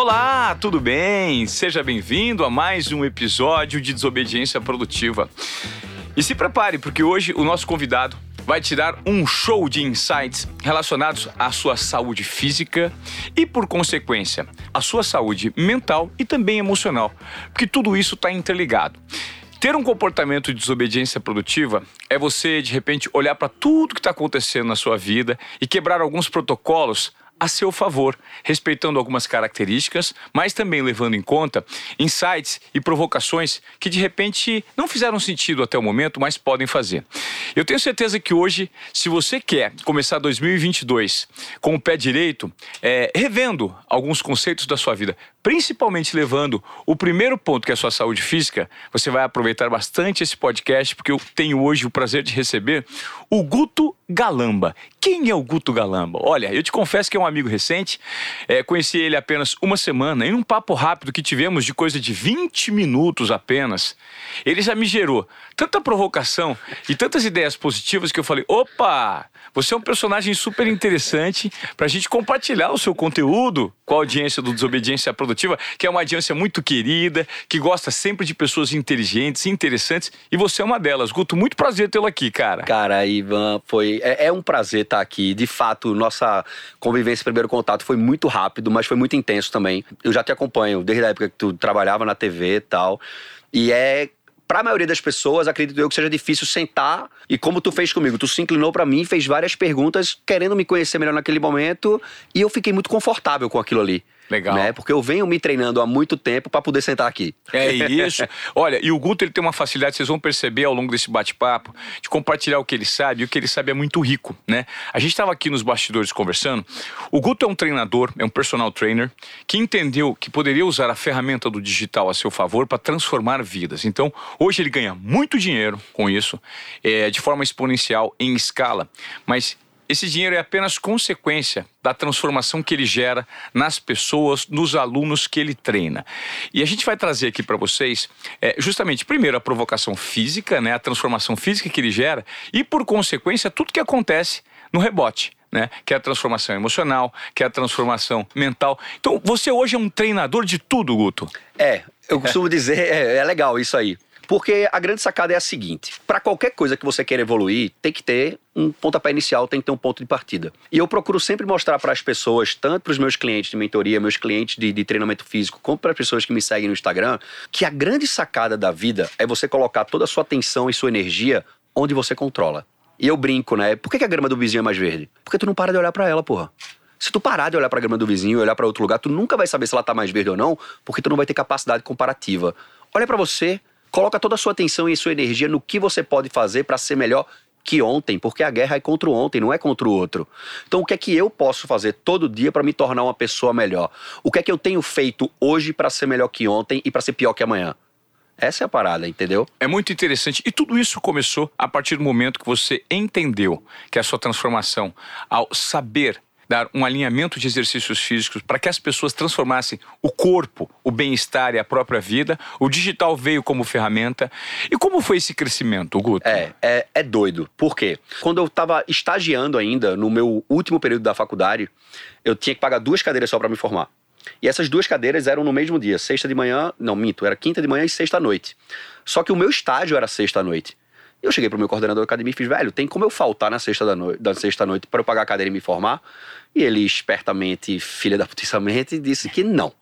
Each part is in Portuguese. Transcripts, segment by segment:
Olá, tudo bem? Seja bem-vindo a mais um episódio de Desobediência Produtiva. E se prepare, porque hoje o nosso convidado vai te dar um show de insights relacionados à sua saúde física e, por consequência, à sua saúde mental e também emocional, porque tudo isso está interligado. Ter um comportamento de desobediência produtiva é você, de repente, olhar para tudo que está acontecendo na sua vida e quebrar alguns protocolos a seu favor, respeitando algumas características, mas também levando em conta insights e provocações que de repente não fizeram sentido até o momento, mas podem fazer. Eu tenho certeza que hoje, se você quer começar 2022 com o pé direito, é, revendo alguns conceitos da sua vida, principalmente levando o primeiro ponto, que é a sua saúde física, você vai aproveitar bastante esse podcast, porque eu tenho hoje o prazer de receber o Guto Galamba. Quem é o Guto Galamba? Olha, eu te confesso que é um amigo recente, é, conheci ele apenas uma semana, em um papo rápido que tivemos de coisa de 20 minutos apenas, ele já me gerou tanta provocação e tantas ideias positivas que eu falei: opa, você é um personagem super interessante para a gente compartilhar o seu conteúdo com a audiência do Desobediência Produtiva, que é uma audiência muito querida, que gosta sempre de pessoas inteligentes, interessantes, e você é uma delas. Guto, muito prazer tê-lo aqui, cara. Cara, Ivan, foi é, é um prazer estar aqui. De fato, nossa convivência, primeiro contato foi muito rápido, mas foi muito intenso também. Eu já te acompanho desde a época que tu trabalhava na TV e tal. E é para a maioria das pessoas, acredito eu que seja difícil sentar e como tu fez comigo, tu se inclinou para mim, fez várias perguntas, querendo me conhecer melhor naquele momento, e eu fiquei muito confortável com aquilo ali. Legal. Né? Porque eu venho me treinando há muito tempo para poder sentar aqui. É isso. Olha, e o Guto ele tem uma facilidade, vocês vão perceber ao longo desse bate-papo, de compartilhar o que ele sabe, e o que ele sabe é muito rico, né? A gente estava aqui nos bastidores conversando. O Guto é um treinador, é um personal trainer, que entendeu que poderia usar a ferramenta do digital a seu favor para transformar vidas. Então, hoje ele ganha muito dinheiro com isso, é, de forma exponencial, em escala, mas esse dinheiro é apenas consequência da transformação que ele gera nas pessoas, nos alunos que ele treina. E a gente vai trazer aqui para vocês, é, justamente, primeiro, a provocação física, né, a transformação física que ele gera, e por consequência, tudo que acontece no rebote. Né? Que é a transformação emocional, que é a transformação mental. Então, você hoje é um treinador de tudo, Guto. É, eu costumo dizer, é, é legal isso aí. Porque a grande sacada é a seguinte: para qualquer coisa que você queira evoluir, tem que ter um pontapé inicial, tem que ter um ponto de partida. E eu procuro sempre mostrar para as pessoas, tanto para os meus clientes de mentoria, meus clientes de, de treinamento físico, como para as pessoas que me seguem no Instagram, que a grande sacada da vida é você colocar toda a sua atenção e sua energia onde você controla. E eu brinco, né? Por que a grama do vizinho é mais verde? Porque tu não para de olhar para ela, porra. Se tu parar de olhar para a grama do vizinho e olhar para outro lugar, tu nunca vai saber se ela tá mais verde ou não, porque tu não vai ter capacidade comparativa. Olha para você, Coloca toda a sua atenção e sua energia no que você pode fazer para ser melhor que ontem, porque a guerra é contra o ontem, não é contra o outro. Então, o que é que eu posso fazer todo dia para me tornar uma pessoa melhor? O que é que eu tenho feito hoje para ser melhor que ontem e para ser pior que amanhã? Essa é a parada, entendeu? É muito interessante. E tudo isso começou a partir do momento que você entendeu que a sua transformação, ao saber dar um alinhamento de exercícios físicos para que as pessoas transformassem o corpo, o bem-estar e a própria vida. O digital veio como ferramenta. E como foi esse crescimento, Guto? É, é, é doido. Por quê? Quando eu estava estagiando ainda, no meu último período da faculdade, eu tinha que pagar duas cadeiras só para me formar. E essas duas cadeiras eram no mesmo dia, sexta de manhã, não, minto, era quinta de manhã e sexta à noite. Só que o meu estágio era sexta à noite. Eu cheguei pro meu coordenador da academia e fiz, velho, tem como eu faltar na sexta da, noite, da sexta noite para eu pagar a cadeira e me formar? E ele, espertamente, filha da putiçamente, disse que não.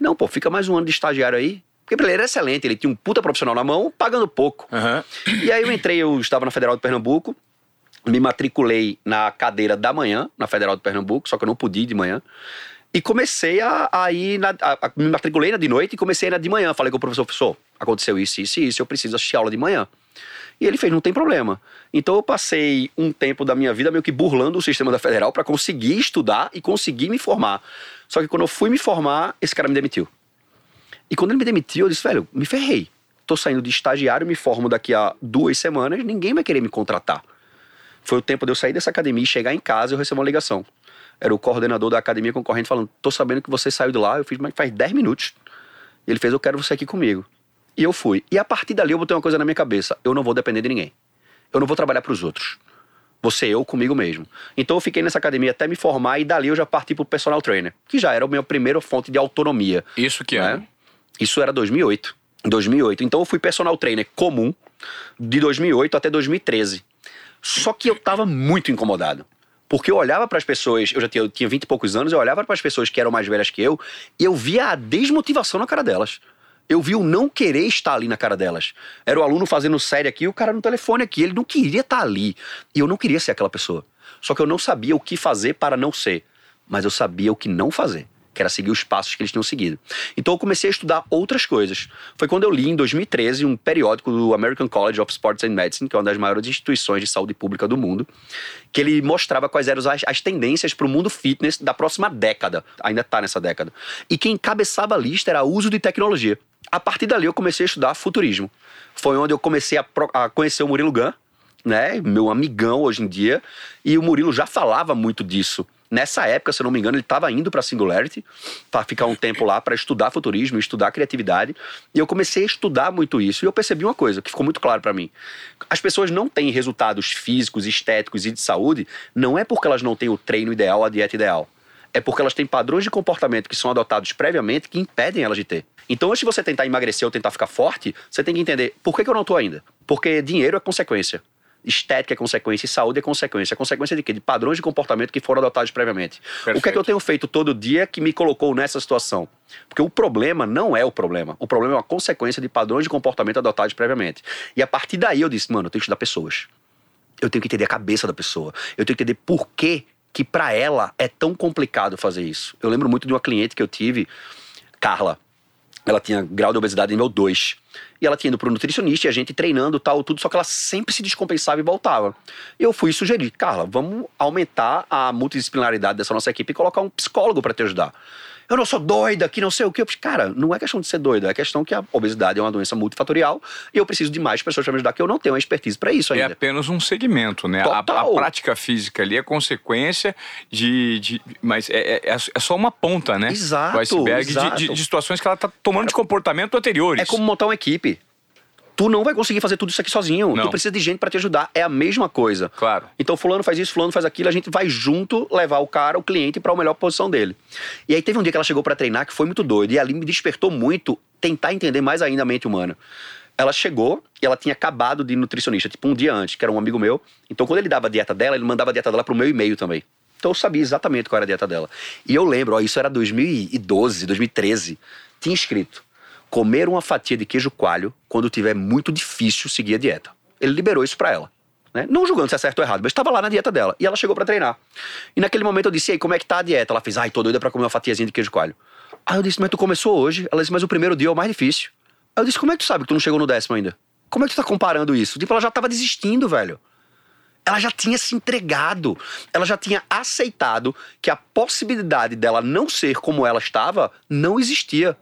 Não, pô, fica mais um ano de estagiário aí. Porque ele era excelente, ele tinha um puta profissional na mão, pagando pouco. Uhum. E aí eu entrei, eu estava na Federal de Pernambuco, me matriculei na cadeira da manhã, na Federal de Pernambuco, só que eu não podia ir de manhã. E comecei a, a ir, na, a, a, me matriculei na de noite e comecei na de manhã. Falei com o professor, professor, aconteceu isso, isso e isso, eu preciso assistir aula de manhã. E ele fez, não tem problema. Então eu passei um tempo da minha vida meio que burlando o sistema da federal para conseguir estudar e conseguir me formar. Só que quando eu fui me formar, esse cara me demitiu. E quando ele me demitiu, eu disse, velho, me ferrei. Tô saindo de estagiário, me formo daqui a duas semanas, ninguém vai querer me contratar. Foi o tempo de eu sair dessa academia e chegar em casa e eu recebi uma ligação. Era o coordenador da academia concorrente falando: tô sabendo que você saiu de lá. Eu fiz, mas faz 10 minutos. Ele fez: eu quero você aqui comigo. E eu fui. E a partir dali eu botei uma coisa na minha cabeça: eu não vou depender de ninguém. Eu não vou trabalhar para os outros. Você eu comigo mesmo. Então eu fiquei nessa academia até me formar e dali eu já parti pro personal trainer, que já era a minha primeira fonte de autonomia. Isso que né? é. Isso era 2008. 2008. Então eu fui personal trainer comum de 2008 até 2013. Só que eu tava muito incomodado. Porque eu olhava para as pessoas, eu já tinha, eu tinha 20 e poucos anos, eu olhava para as pessoas que eram mais velhas que eu e eu via a desmotivação na cara delas. Eu vi o não querer estar ali na cara delas. Era o aluno fazendo série aqui e o cara no telefone aqui. Ele não queria estar ali. E eu não queria ser aquela pessoa. Só que eu não sabia o que fazer para não ser. Mas eu sabia o que não fazer que era seguir os passos que eles tinham seguido. Então eu comecei a estudar outras coisas. Foi quando eu li, em 2013, um periódico do American College of Sports and Medicine, que é uma das maiores instituições de saúde pública do mundo, que ele mostrava quais eram as, as tendências para o mundo fitness da próxima década. Ainda está nessa década. E quem encabeçava a lista era o uso de tecnologia. A partir dali eu comecei a estudar futurismo. Foi onde eu comecei a, a conhecer o Murilo Gun, né, meu amigão hoje em dia, e o Murilo já falava muito disso. Nessa época, se eu não me engano, ele estava indo para Singularity para ficar um tempo lá para estudar futurismo, estudar criatividade. E eu comecei a estudar muito isso. E eu percebi uma coisa que ficou muito claro para mim: as pessoas não têm resultados físicos, estéticos e de saúde, não é porque elas não têm o treino ideal, a dieta ideal. É porque elas têm padrões de comportamento que são adotados previamente que impedem elas de ter. Então, antes de você tentar emagrecer ou tentar ficar forte, você tem que entender por que, que eu não estou ainda. Porque dinheiro é consequência estética é consequência e saúde é consequência. É consequência de quê? De padrões de comportamento que foram adotados previamente. Perfeito. O que é que eu tenho feito todo dia que me colocou nessa situação? Porque o problema não é o problema. O problema é uma consequência de padrões de comportamento adotados previamente. E a partir daí eu disse, mano, eu tenho que estudar pessoas. Eu tenho que entender a cabeça da pessoa. Eu tenho que entender por que que para ela é tão complicado fazer isso. Eu lembro muito de uma cliente que eu tive, Carla. Ela tinha grau de obesidade nível 2. E ela tinha ido pro nutricionista e a gente treinando tal, tudo, só que ela sempre se descompensava e voltava. Eu fui sugerir, Carla, vamos aumentar a multidisciplinaridade dessa nossa equipe e colocar um psicólogo para te ajudar eu não sou doida, que não sei o que. Eu, cara, não é questão de ser doida, é questão que a obesidade é uma doença multifatorial e eu preciso de mais pessoas para me ajudar, que eu não tenho a expertise para isso é ainda. É apenas um segmento, né? A, a, prática física ali é consequência de. de mas é, é, é, só uma ponta, né? Exato. O iceberg exato. De, de, de, situações que ela está tomando de comportamento anteriores. É como montar uma equipe tu não vai conseguir fazer tudo isso aqui sozinho. Não. Tu precisa de gente para te ajudar. É a mesma coisa. Claro. Então, fulano faz isso, fulano faz aquilo, a gente vai junto levar o cara, o cliente, para a melhor posição dele. E aí teve um dia que ela chegou para treinar que foi muito doido. E ali me despertou muito tentar entender mais ainda a mente humana. Ela chegou e ela tinha acabado de nutricionista, tipo um dia antes, que era um amigo meu. Então, quando ele dava a dieta dela, ele mandava a dieta dela pro meu e-mail também. Então eu sabia exatamente qual era a dieta dela. E eu lembro, ó, isso era 2012, 2013. Tinha escrito: comer uma fatia de queijo coalho quando tiver muito difícil seguir a dieta. Ele liberou isso para ela. Né? Não julgando se é certo ou errado, mas estava lá na dieta dela. E ela chegou para treinar. E naquele momento eu disse: Ei, como é que tá a dieta? Ela fez: Ai, tô doida pra comer uma fatiazinha de queijo coalho. Aí eu disse: Mas tu começou hoje? Ela disse: Mas o primeiro dia é o mais difícil. Aí eu disse: Como é que tu sabe que tu não chegou no décimo ainda? Como é que tu tá comparando isso? Tipo, ela já tava desistindo, velho. Ela já tinha se entregado. Ela já tinha aceitado que a possibilidade dela não ser como ela estava não existia.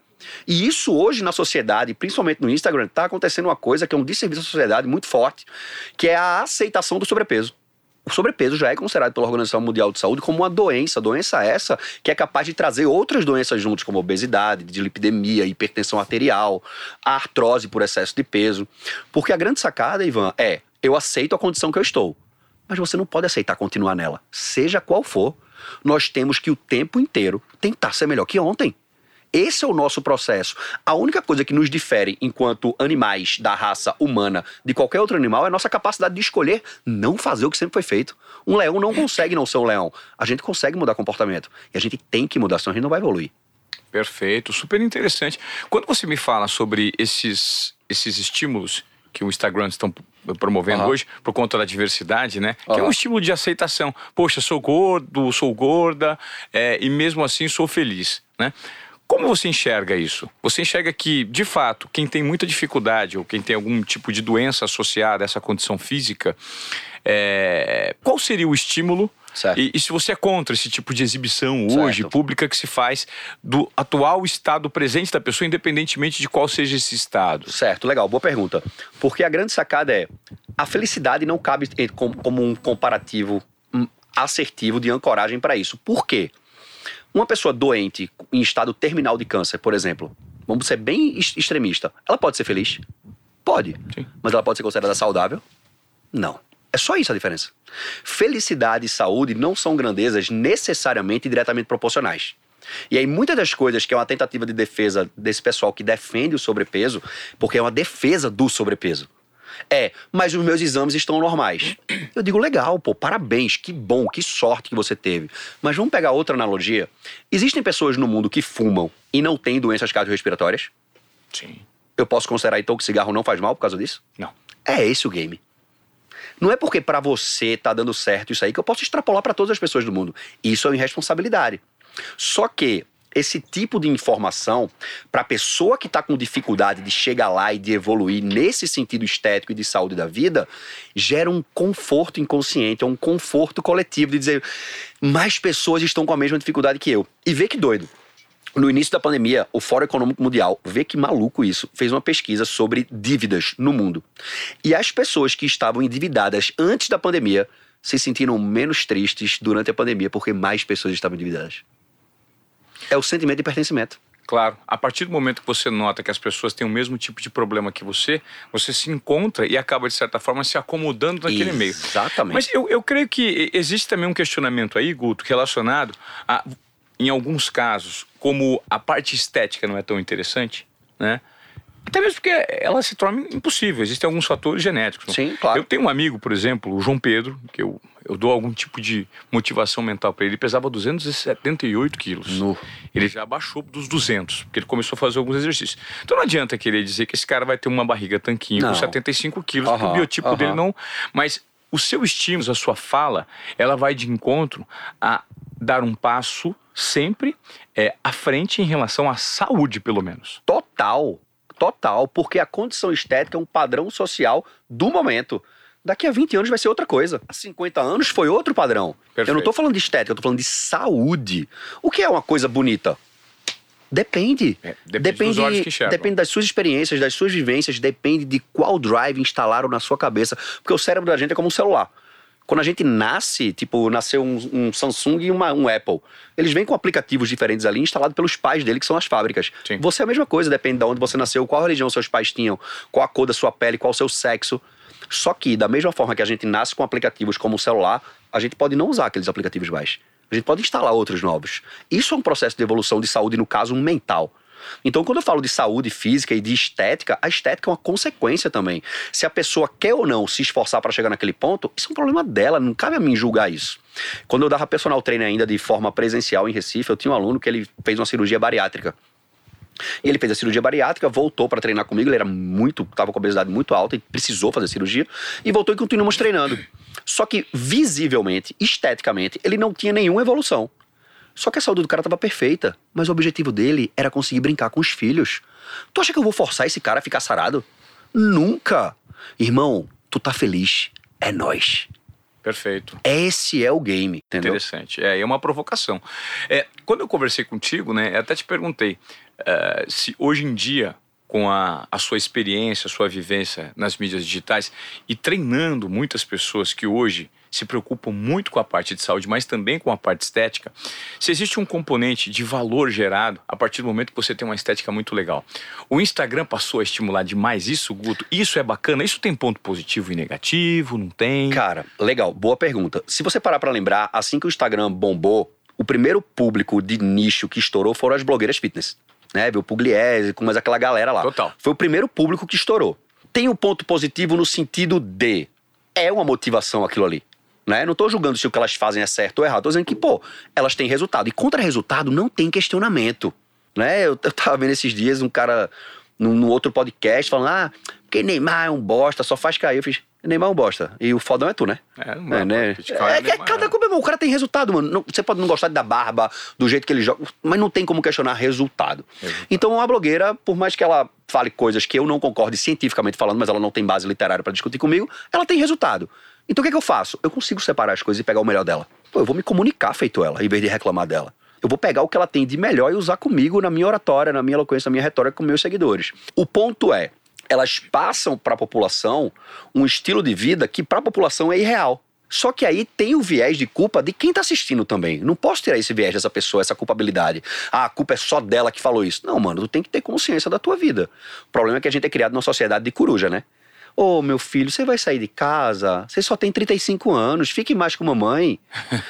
E isso hoje na sociedade, principalmente no Instagram, está acontecendo uma coisa que é um desserviço à sociedade muito forte, que é a aceitação do sobrepeso. O sobrepeso já é considerado pela Organização Mundial de Saúde como uma doença, doença essa que é capaz de trazer outras doenças juntos, como obesidade, dilipidemia, hipertensão arterial, artrose por excesso de peso. Porque a grande sacada, Ivan, é: eu aceito a condição que eu estou, mas você não pode aceitar continuar nela, seja qual for. Nós temos que o tempo inteiro tentar ser melhor que ontem. Esse é o nosso processo. A única coisa que nos difere enquanto animais da raça humana de qualquer outro animal é a nossa capacidade de escolher não fazer o que sempre foi feito. Um leão não consegue não ser um leão. A gente consegue mudar comportamento. E a gente tem que mudar, senão a gente não vai evoluir. Perfeito, super interessante. Quando você me fala sobre esses, esses estímulos que o Instagram estão promovendo uhum. hoje por conta da diversidade, né? Uhum. Que é um estímulo de aceitação. Poxa, sou gordo, sou gorda, é, e mesmo assim sou feliz, né? Como você enxerga isso? Você enxerga que, de fato, quem tem muita dificuldade ou quem tem algum tipo de doença associada a essa condição física, é... qual seria o estímulo e, e, se você é contra esse tipo de exibição hoje, certo. pública, que se faz do atual estado presente da pessoa, independentemente de qual seja esse estado? Certo, legal, boa pergunta. Porque a grande sacada é: a felicidade não cabe como um comparativo hum, assertivo de ancoragem para isso. Por quê? Uma pessoa doente, em estado terminal de câncer, por exemplo, vamos ser bem extremista, ela pode ser feliz? Pode. Sim. Mas ela pode ser considerada saudável? Não. É só isso a diferença. Felicidade e saúde não são grandezas necessariamente e diretamente proporcionais. E aí, muitas das coisas que é uma tentativa de defesa desse pessoal que defende o sobrepeso, porque é uma defesa do sobrepeso. É, mas os meus exames estão normais. Eu digo, legal, pô, parabéns, que bom, que sorte que você teve. Mas vamos pegar outra analogia. Existem pessoas no mundo que fumam e não têm doenças cardiorrespiratórias? Sim. Eu posso considerar então que cigarro não faz mal por causa disso? Não. É esse o game. Não é porque para você tá dando certo isso aí que eu posso extrapolar para todas as pessoas do mundo. Isso é irresponsabilidade. Só que esse tipo de informação, para a pessoa que está com dificuldade de chegar lá e de evoluir nesse sentido estético e de saúde da vida, gera um conforto inconsciente, é um conforto coletivo de dizer mais pessoas estão com a mesma dificuldade que eu. E vê que doido. No início da pandemia, o Fórum Econômico Mundial, vê que maluco isso, fez uma pesquisa sobre dívidas no mundo. E as pessoas que estavam endividadas antes da pandemia se sentiram menos tristes durante a pandemia porque mais pessoas estavam endividadas. É o sentimento de pertencimento. Claro, a partir do momento que você nota que as pessoas têm o mesmo tipo de problema que você, você se encontra e acaba, de certa forma, se acomodando naquele Exatamente. meio. Exatamente. Mas eu, eu creio que existe também um questionamento aí, Guto, relacionado a, em alguns casos, como a parte estética não é tão interessante, né? Até mesmo porque ela se torna impossível. Existem alguns fatores genéticos. Sim, claro. Eu tenho um amigo, por exemplo, o João Pedro, que eu, eu dou algum tipo de motivação mental para ele. Ele pesava 278 quilos. Nu. Ele já baixou dos 200, porque ele começou a fazer alguns exercícios. Então não adianta querer dizer que esse cara vai ter uma barriga tanquinho Não. com 75 quilos, porque o biotipo dele não. Mas o seu estímulo, a sua fala, ela vai de encontro a dar um passo sempre é, à frente em relação à saúde, pelo menos. Total. Total. Porque a condição estética é um padrão social do momento. Daqui a 20 anos vai ser outra coisa. Há 50 anos foi outro padrão. Eu não Perfeito. tô falando de estética, eu tô falando de saúde. O que é uma coisa bonita? Depende. É, depende enxergam. depende das suas experiências, das suas vivências, depende de qual drive instalaram na sua cabeça. Porque o cérebro da gente é como um celular. Quando a gente nasce, tipo, nasceu um, um Samsung e uma- um Apple. Eles vêm com aplicativos diferentes ali, instalados pelos pais dele, que são as fábricas. Sim. Você é a mesma coisa, depende de onde você nasceu, qual religião seus pais tinham, qual a cor da sua pele, qual o seu sexo. Só que, da mesma forma que a gente nasce com aplicativos como o celular, a gente pode não usar aqueles aplicativos mais. A gente pode instalar outros novos. Isso é um processo de evolução de saúde, no caso, mental. Então, quando eu falo de saúde física e de estética, a estética é uma consequência também. Se a pessoa quer ou não se esforçar para chegar naquele ponto, isso é um problema dela, não cabe a mim julgar isso. Quando eu dava personal treino ainda de forma presencial em Recife, eu tinha um aluno que ele fez uma cirurgia bariátrica. E ele fez a cirurgia bariátrica, voltou para treinar comigo, ele era muito, tava com obesidade muito alta e precisou fazer cirurgia, e voltou e continuamos treinando. Só que visivelmente, esteticamente, ele não tinha nenhuma evolução. Só que a saúde do cara tava perfeita, mas o objetivo dele era conseguir brincar com os filhos. Tu acha que eu vou forçar esse cara a ficar sarado? Nunca! Irmão, tu tá feliz, é nós. Perfeito. Esse é o game, entendeu? Interessante. É, é uma provocação. É, quando eu conversei contigo, né, eu até te perguntei eh, se hoje em dia, com a, a sua experiência, a sua vivência nas mídias digitais e treinando muitas pessoas que hoje se preocupam muito com a parte de saúde, mas também com a parte estética, se existe um componente de valor gerado a partir do momento que você tem uma estética muito legal. O Instagram passou a estimular demais isso, Guto? Isso é bacana? Isso tem ponto positivo e negativo? Não tem? Cara, legal, boa pergunta. Se você parar pra lembrar, assim que o Instagram bombou, o primeiro público de nicho que estourou foram as blogueiras fitness. Né? Viu Pugliese, com mais aquela galera lá. Total. Foi o primeiro público que estourou. Tem um ponto positivo no sentido de é uma motivação aquilo ali. Né? Não tô julgando se o que elas fazem é certo ou errado. Tô dizendo que, pô, elas têm resultado. E contra resultado não tem questionamento. Né? Eu, eu tava vendo esses dias um cara num, num outro podcast falando: ah, porque Neymar é um bosta, só faz cair. Eu fiz, Neymar é um bosta. E o fodão é tu, né? É, não É, né? É, é Neymar, cada coisa, meu irmão. O cara tem resultado, mano. Não- você pode não gostar da barba, do jeito que ele joga, mas não tem como questionar resultado. Resultado. Então, uma blogueira, por mais que ela fale coisas que eu não concorde cientificamente falando, mas ela não tem base literária pra discutir comigo, ela tem resultado. Então, o que, é que eu faço? Eu consigo separar as coisas e pegar o melhor dela. Pô, eu vou me comunicar feito ela, em vez de reclamar dela. Eu vou pegar o que ela tem de melhor e usar comigo na minha oratória, na minha eloquência, na minha retórica com meus seguidores. O ponto é, elas passam para a população um estilo de vida que para a população é irreal. Só que aí tem o viés de culpa de quem está assistindo também. Não posso tirar esse viés dessa pessoa, essa culpabilidade. Ah, a culpa é só dela que falou isso. Não, mano, tu tem que ter consciência da tua vida. O problema é que a gente é criado numa sociedade de coruja, né? Ô, meu filho, você vai sair de casa? Você só tem 35 anos, fique mais com mamãe.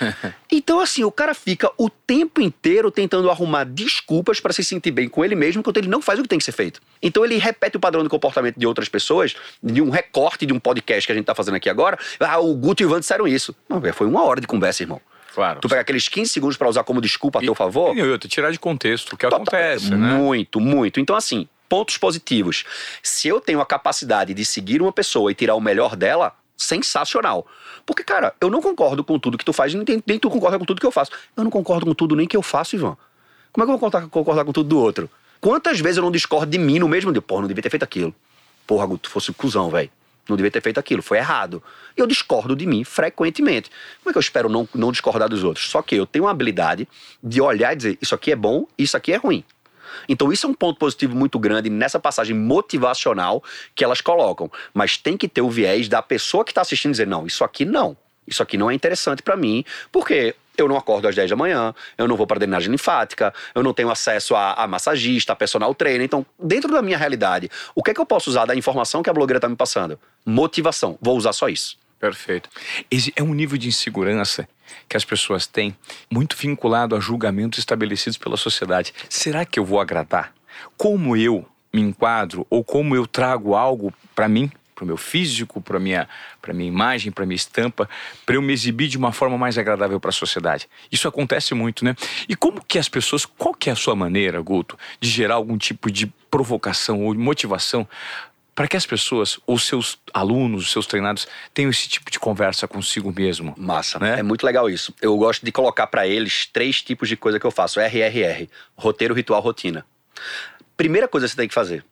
então, assim, o cara fica o tempo inteiro tentando arrumar desculpas para se sentir bem com ele mesmo, enquanto ele não faz o que tem que ser feito. Então, ele repete o padrão de comportamento de outras pessoas, de um recorte de um podcast que a gente tá fazendo aqui agora. Ah, o Guto e o Ivan disseram isso. Não, foi uma hora de conversa, irmão. Claro. Tu pega aqueles 15 segundos para usar como desculpa a teu favor. E outra, tirar de contexto o que Total- acontece, né? Muito, muito. Então, assim, pontos positivos. Se eu tenho a capacidade de seguir uma pessoa e tirar o melhor dela, sensacional. Porque, cara, eu não concordo com tudo que tu faz, nem, nem tu concorda com tudo que eu faço. Eu não concordo com tudo nem que eu faço, Ivan. Como é que eu vou concordar, com tudo do outro? Quantas vezes eu não discordo de mim no mesmo dia? Porra, não devia ter feito aquilo. Porra, tu fosse um cuzão, velho. Não devia ter feito aquilo, foi errado. E eu discordo de mim frequentemente. Como é que eu espero não, não discordar dos outros? Só que eu tenho uma habilidade de olhar e dizer: isso aqui é bom, isso aqui é ruim. Então, isso é um ponto positivo muito grande nessa passagem motivacional que elas colocam. Mas tem que ter o viés da pessoa que está assistindo dizer: não, isso aqui não. Isso aqui não é interessante para mim, porque eu não acordo às 10 da manhã, eu não vou para drenagem linfática, eu não tenho acesso a, a massagista, a personal trainer. Então, dentro da minha realidade, o que é que eu posso usar da informação que a blogueira está me passando? Motivação. Vou usar só isso. Perfeito. Esse é um nível de insegurança que as pessoas têm, muito vinculado a julgamentos estabelecidos pela sociedade. Será que eu vou agradar? Como eu me enquadro ou como eu trago algo para mim, para o meu físico, para minha, para minha imagem, para minha estampa, para eu me exibir de uma forma mais agradável para a sociedade? Isso acontece muito, né? E como que as pessoas, qual que é a sua maneira, Guto, de gerar algum tipo de provocação ou motivação para que as pessoas, os seus alunos, os seus treinados, tenham esse tipo de conversa consigo mesmo. Massa, Né? É muito legal isso. Eu gosto de colocar para eles três tipos de coisa que eu faço: RRR, roteiro, ritual, rotina. Primeira coisa que você tem que fazer: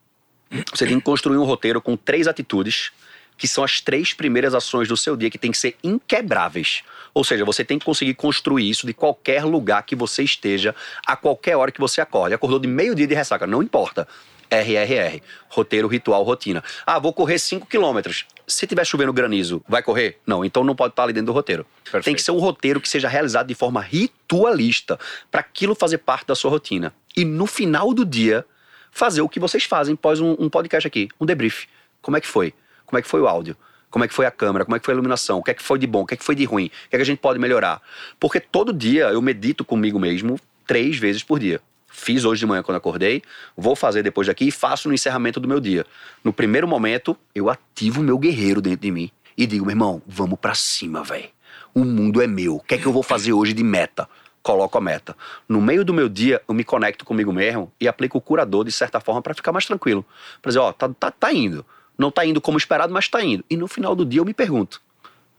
você tem que construir um roteiro com três atitudes que são as três primeiras ações do seu dia que tem que ser inquebráveis. Ou seja, você tem que conseguir construir isso de qualquer lugar que você esteja, a qualquer hora que você acorde. Acordou de meio-dia de ressaca, não importa. RRR, roteiro, ritual, rotina. Ah, vou correr 5 quilômetros. Se tiver chovendo granizo, vai correr? Não, então não pode estar ali dentro do roteiro. Perfeito. Tem que ser um roteiro que seja realizado de forma ritualista, para aquilo fazer parte da sua rotina. E no final do dia, fazer o que vocês fazem pós um, um podcast aqui, um debrief. Como é que foi? Como é que foi o áudio? Como é que foi a câmera? Como é que foi a iluminação? O que é que foi de bom? O que é que foi de ruim? O que é que a gente pode melhorar? Porque todo dia eu medito comigo mesmo três vezes por dia. Fiz hoje de manhã quando acordei, vou fazer depois daqui e faço no encerramento do meu dia. No primeiro momento, eu ativo o meu guerreiro dentro de mim e digo, meu irmão, vamos pra cima, velho. O mundo é meu. O que é que eu vou fazer hoje de meta? Coloco a meta. No meio do meu dia, eu me conecto comigo mesmo e aplico o curador de certa forma para ficar mais tranquilo. Pra dizer, ó, tá, tá, tá indo. Não tá indo como esperado, mas tá indo. E no final do dia eu me pergunto,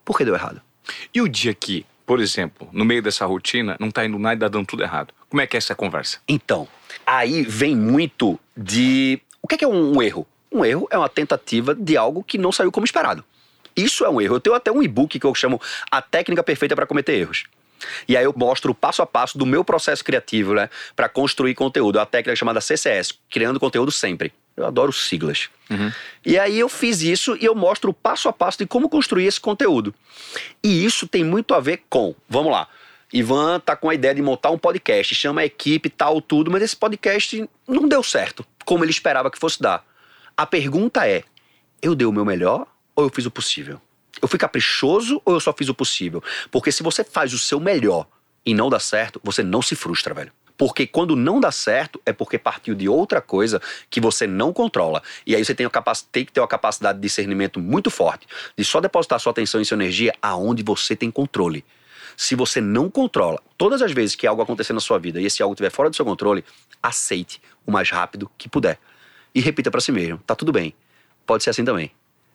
por que deu errado? E o dia que, por exemplo, no meio dessa rotina, não tá indo nada e tá dando tudo errado? Como é que é essa conversa? Então, aí vem muito de. O que é, que é um, um erro? Um erro é uma tentativa de algo que não saiu como esperado. Isso é um erro. Eu tenho até um e-book que eu chamo A Técnica Perfeita para Cometer Erros. E aí eu mostro o passo a passo do meu processo criativo, né, para construir conteúdo. É uma técnica chamada CCS, criando conteúdo sempre. Eu adoro siglas. E aí eu fiz isso e eu mostro o passo a passo de como construir esse conteúdo. E isso tem muito a ver com, vamos lá. Ivan tá com a ideia de montar um podcast, chama a equipe, tal, tudo, mas esse podcast não deu certo, como ele esperava que fosse dar. A pergunta é: eu dei o meu melhor ou eu fiz o possível? Eu fui caprichoso ou eu só fiz o possível? Porque se você faz o seu melhor e não dá certo, você não se frustra, velho. Porque quando não dá certo, é porque partiu de outra coisa que você não controla. E aí você tem, tem que ter uma capacidade de discernimento muito forte, de só depositar sua atenção e sua energia aonde você tem controle. Se você não controla, todas as vezes que algo acontecer na sua vida e esse algo estiver fora do seu controle, aceite o mais rápido que puder. E repita pra si mesmo: tá tudo bem. Pode ser assim também.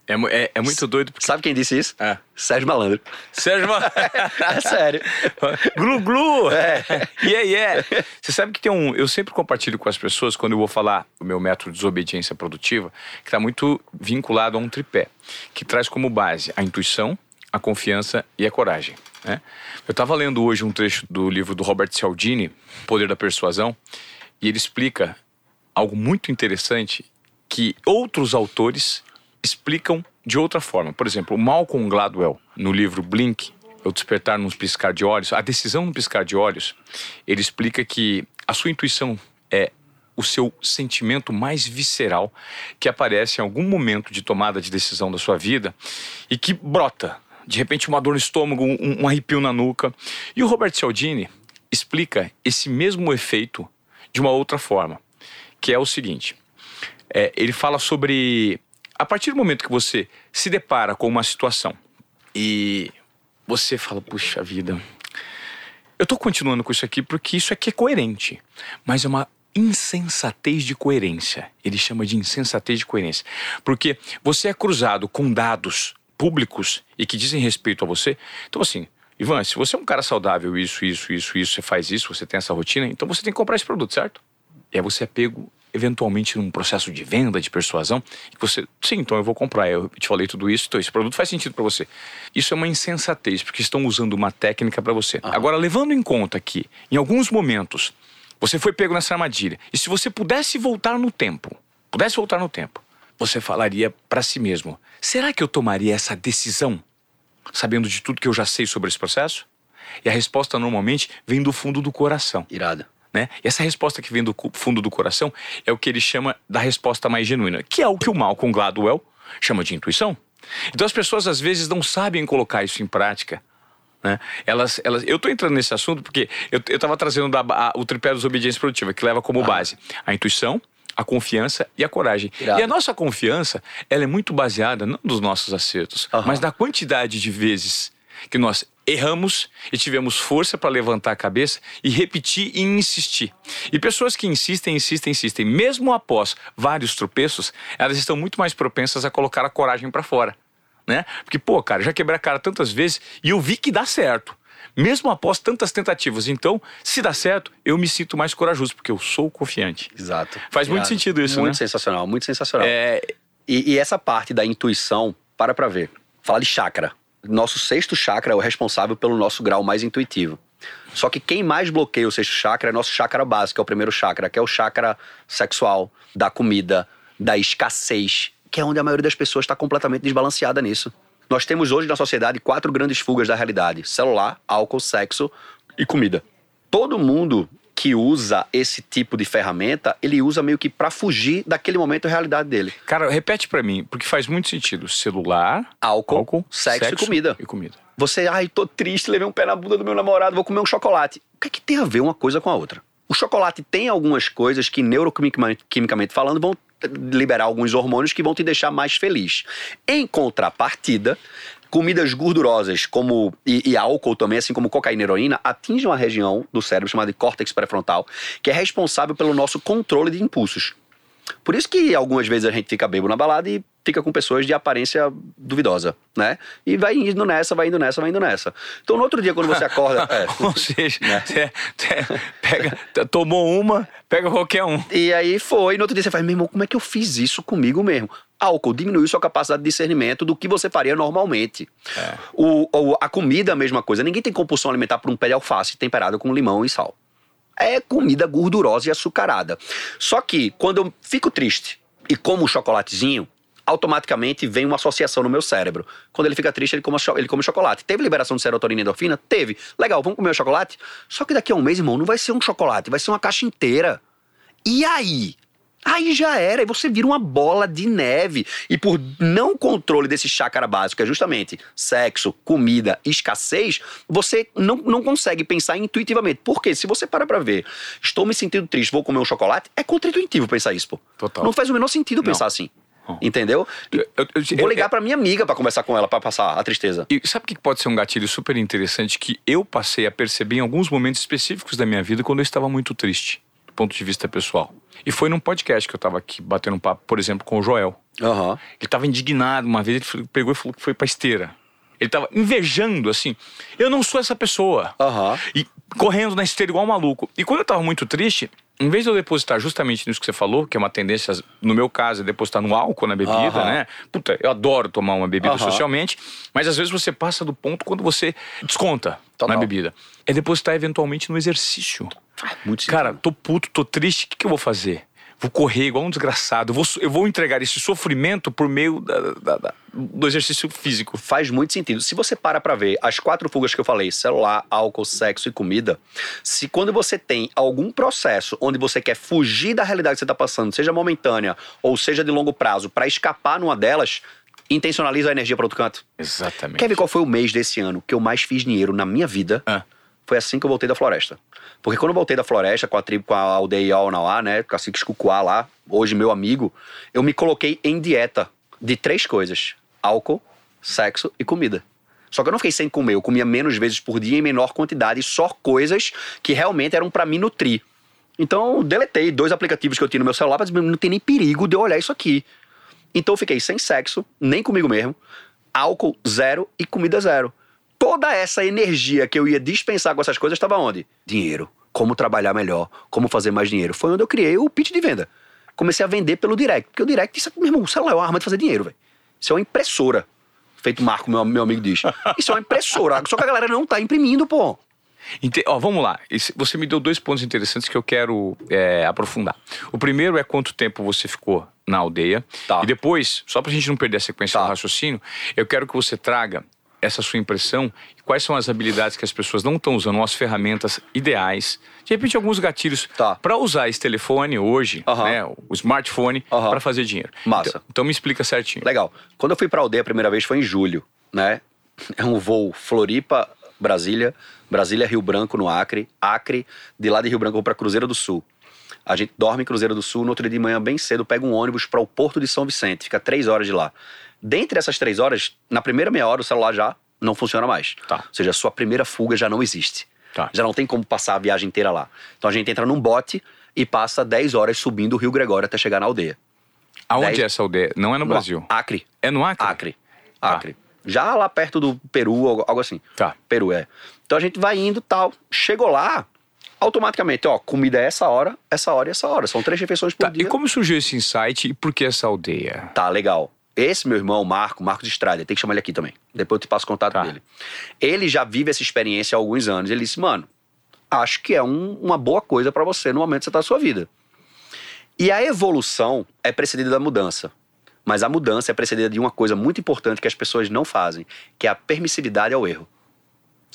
É, é- é muito doido porque. Sabe quem disse isso? É. Sérgio Malandro. Sérgio. Ma- É sério. glu glu! É. Yeah, yeah. Você sabe que tem um. Eu sempre compartilho com as pessoas quando eu vou falar o meu método de desobediência produtiva, que está muito vinculado a um tripé, que traz como base a intuição, a confiança e a coragem. Né? Eu estava lendo hoje um trecho do livro do Robert Cialdini, Poder da Persuasão, e ele explica algo muito interessante que outros autores explicam de outra forma. Por exemplo, o Malcolm Gladwell, no livro Blink, O Despertar num Piscar de Olhos, a decisão no piscar de olhos, ele explica que a sua intuição é o seu sentimento mais visceral que aparece em algum momento de tomada de decisão da sua vida e que brota. De repente, uma dor no estômago, um, um arrepio na nuca. E o Robert Cialdini explica esse mesmo efeito de uma outra forma, que é o seguinte: é, ele fala sobre a partir do momento que você se depara com uma situação e você fala, puxa vida, eu tô continuando com isso aqui porque isso aqui é coerente, mas é uma insensatez de coerência. Ele chama de insensatez de coerência. Porque você é cruzado com dados públicos e que dizem respeito a você. Então, assim, Ivan, se você é um cara saudável, isso, isso, isso, isso, você faz isso, você tem essa rotina, então você tem que comprar esse produto, certo? E aí você é pego eventualmente num processo de venda, de persuasão, que você, sim, então eu vou comprar, eu te falei tudo isso, então esse produto faz sentido para você. Isso é uma insensatez, porque estão usando uma técnica para você. Agora, levando em conta que, em alguns momentos, você foi pego nessa armadilha, e se você pudesse voltar no tempo, pudesse voltar no tempo, você falaria para si mesmo: será que eu tomaria essa decisão sabendo de tudo que eu já sei sobre esse processo? E a resposta normalmente vem do fundo do coração. Irada. Né? E essa resposta que vem do fundo do coração é o que ele chama da resposta mais genuína, que é o que o Malcolm Gladwell chama de intuição. Então as pessoas às vezes não sabem colocar isso em prática. Né? Elas, elas, eu estou entrando nesse assunto porque eu estava trazendo da, a, o tripé da obediência produtiva, que leva como ah. base a intuição, a confiança e a coragem. Irado. E a nossa confiança, ela é muito baseada não dos nossos acertos, uhum. mas da quantidade de vezes que nós erramos e tivemos força para levantar a cabeça e repetir e insistir. E pessoas que insistem, insistem, insistem, mesmo após vários tropeços, elas estão muito mais propensas a colocar a coragem para fora, né? Porque pô, cara, já quebrei a cara tantas vezes e eu vi que dá certo. Mesmo após tantas tentativas. Então, se dá certo, eu me sinto mais corajoso, porque eu sou confiante. Exato. Faz muito sentido isso, muito né? Muito sensacional, muito sensacional. É... E, e essa parte da intuição, para pra ver. Fala de chakra nosso sexto chakra é o responsável pelo nosso grau mais intuitivo. Só que quem mais bloqueia o sexto chakra é nosso chakra básico, que é o primeiro chakra, que é o chakra sexual, da comida, da escassez, que é onde a maioria das pessoas está completamente desbalanceada nisso. Nós temos hoje na sociedade quatro grandes fugas da realidade: celular, álcool, sexo e comida. Todo mundo que usa esse tipo de ferramenta, ele usa meio que para fugir daquele momento da realidade dele. Cara, repete para mim, porque faz muito sentido. Celular, álcool, álcool sexo, sexo, e comida. E comida. Você, ai, tô triste, levei um pé na bunda do meu namorado, vou comer um chocolate. O que é que tem a ver uma coisa com a outra? O chocolate tem algumas coisas que neuroquimicamente falando vão liberar alguns hormônios que vão te deixar mais feliz. Em contrapartida, Comidas gordurosas, como e, e, álcool também, assim como cocaína e heroína, atingem uma região do cérebro chamada de córtex pré-frontal, que é responsável pelo nosso controle de impulsos. Por isso que algumas vezes a gente fica bebo na balada e fica com pessoas de aparência duvidosa, né? E vai indo nessa, vai indo nessa, vai indo nessa. Então no outro dia, quando você acorda. é, Ou seja, né? você, você pega, tomou uma, pega qualquer um. E aí foi, no outro dia você faz, meu irmão, como é que eu fiz isso comigo mesmo? Álcool diminuiu sua capacidade de discernimento do que você faria normalmente. É. O, o, a comida, a mesma coisa. Ninguém tem compulsão alimentar por um pé de alface temperado com limão e sal. É comida gordurosa e açucarada. Só que quando eu fico triste e como um chocolatezinho, automaticamente vem uma associação no meu cérebro. Quando ele fica triste, ele come, ele come chocolate. Teve liberação de serotonina e endorfina? Teve. Legal, vamos comer o chocolate? Só que daqui a um mês, irmão, não vai ser um chocolate, vai ser uma caixa inteira. E aí? Aí já era, e você vira uma bola de neve. E por não controle desse chácara básico, que é justamente sexo, comida, escassez, você não, não consegue pensar intuitivamente. Porque se você para pra ver, estou me sentindo triste, vou comer um chocolate, é contra-intuitivo pensar isso, pô. Total. Não faz o menor sentido não. pensar assim. Entendeu? Eu, eu, eu, Vou ligar para minha amiga para conversar com ela, para passar a tristeza. E sabe o que pode ser um gatilho super interessante que eu passei a perceber em alguns momentos específicos da minha vida quando eu estava muito triste, do ponto de vista pessoal? E foi num podcast que eu tava aqui batendo um papo, por exemplo, com o Joel. Uhum. Ele tava indignado uma vez, ele pegou e falou que foi pra esteira. Ele tava invejando, assim. Eu não sou essa pessoa. Uhum. E correndo na esteira igual um maluco. E quando eu tava muito triste, em vez de eu depositar justamente nisso que você falou, que é uma tendência, no meu caso, é depositar no álcool na bebida, uhum. né? Puta, eu adoro tomar uma bebida uhum. socialmente, mas às vezes você passa do ponto quando você desconta Total. na bebida. É depositar eventualmente no exercício. Muito Cara, tô puto, tô triste, o que, que eu vou fazer? Vou correr igual um desgraçado. Eu vou, eu vou entregar esse sofrimento por meio da, da, da, do exercício físico. Faz muito sentido. Se você para pra ver as quatro fugas que eu falei, celular, álcool, sexo e comida, se quando você tem algum processo onde você quer fugir da realidade que você está passando, seja momentânea ou seja de longo prazo, para escapar numa delas, intencionaliza a energia para outro canto. Exatamente. Quer ver qual foi o mês desse ano que eu mais fiz dinheiro na minha vida? Ah. Foi assim que eu voltei da floresta. Porque quando eu voltei da floresta com a tribo, com a aldeia Aonauá, né, Cacique Escucuá lá, hoje meu amigo, eu me coloquei em dieta de três coisas: álcool, sexo e comida. Só que eu não fiquei sem comer, eu comia menos vezes por dia em menor quantidade, só coisas que realmente eram para me nutrir. Então, deletei dois aplicativos que eu tinha no meu celular dizer, não tem nem perigo de eu olhar isso aqui. Então, eu fiquei sem sexo, nem comigo mesmo, álcool zero e comida zero. Toda essa energia que eu ia dispensar com essas coisas estava onde? Dinheiro. Como trabalhar melhor, como fazer mais dinheiro. Foi onde eu criei o pitch de venda. Comecei a vender pelo direct, porque o direct, isso, meu irmão, o celular é uma arma de fazer dinheiro, velho. Isso é uma impressora. Feito Marco, meu, meu amigo diz. Isso é uma impressora. Só que a galera não tá imprimindo, pô. Ente- Ó, vamos lá. Esse- Você me deu dois pontos interessantes que eu quero é, aprofundar. O primeiro é quanto tempo você ficou na aldeia. Tá. E depois, só pra gente não perder a sequência Tá. do raciocínio, eu quero que você traga essa sua impressão quais são as habilidades que as pessoas não estão usando, as ferramentas ideais. De repente, alguns gatilhos Tá. para usar esse telefone hoje, né, o smartphone, para fazer dinheiro. Massa. Então, então me explica certinho. Legal. Quando eu fui pra aldeia a primeira vez foi em julho, né? É um voo Floripa, Brasília, Brasília, Rio Branco, no Acre, Acre, de lá de Rio Branco pra Cruzeiro do Sul. A gente dorme em Cruzeiro do Sul, no outro dia de manhã, bem cedo, pega um ônibus para o Porto de São Vicente, fica três horas de lá. Dentre essas três horas, na primeira meia hora o celular já não funciona mais. Tá. Ou seja, a sua primeira fuga já não existe. Tá. Já não tem como passar a viagem inteira lá. Então a gente entra num bote e passa 10 horas subindo o Rio Gregório até chegar na aldeia. Aonde Dez- é essa aldeia? Não é no Brasil. Acre. É no Acre? Acre. Tá. Acre. Já lá perto do Peru, algo algo assim. Tá. Peru, é. Então a gente vai indo tal. Chegou lá, automaticamente, ó, comida é essa hora, essa hora e essa hora. São três refeições por Tá, dia. e como surgiu esse insight e por que essa aldeia? Tá, legal. Esse meu irmão, Marco, Marcos Estrada, tem que chamar ele aqui também. Depois eu te passo o contato Tá. dele. Ele já vive essa experiência há alguns anos. Ele disse, mano, acho que é um- uma boa coisa pra você no momento que você tá na sua vida. E a evolução é precedida da mudança. Mas a mudança é precedida de uma coisa muito importante que as pessoas não fazem, que é a permissividade ao erro.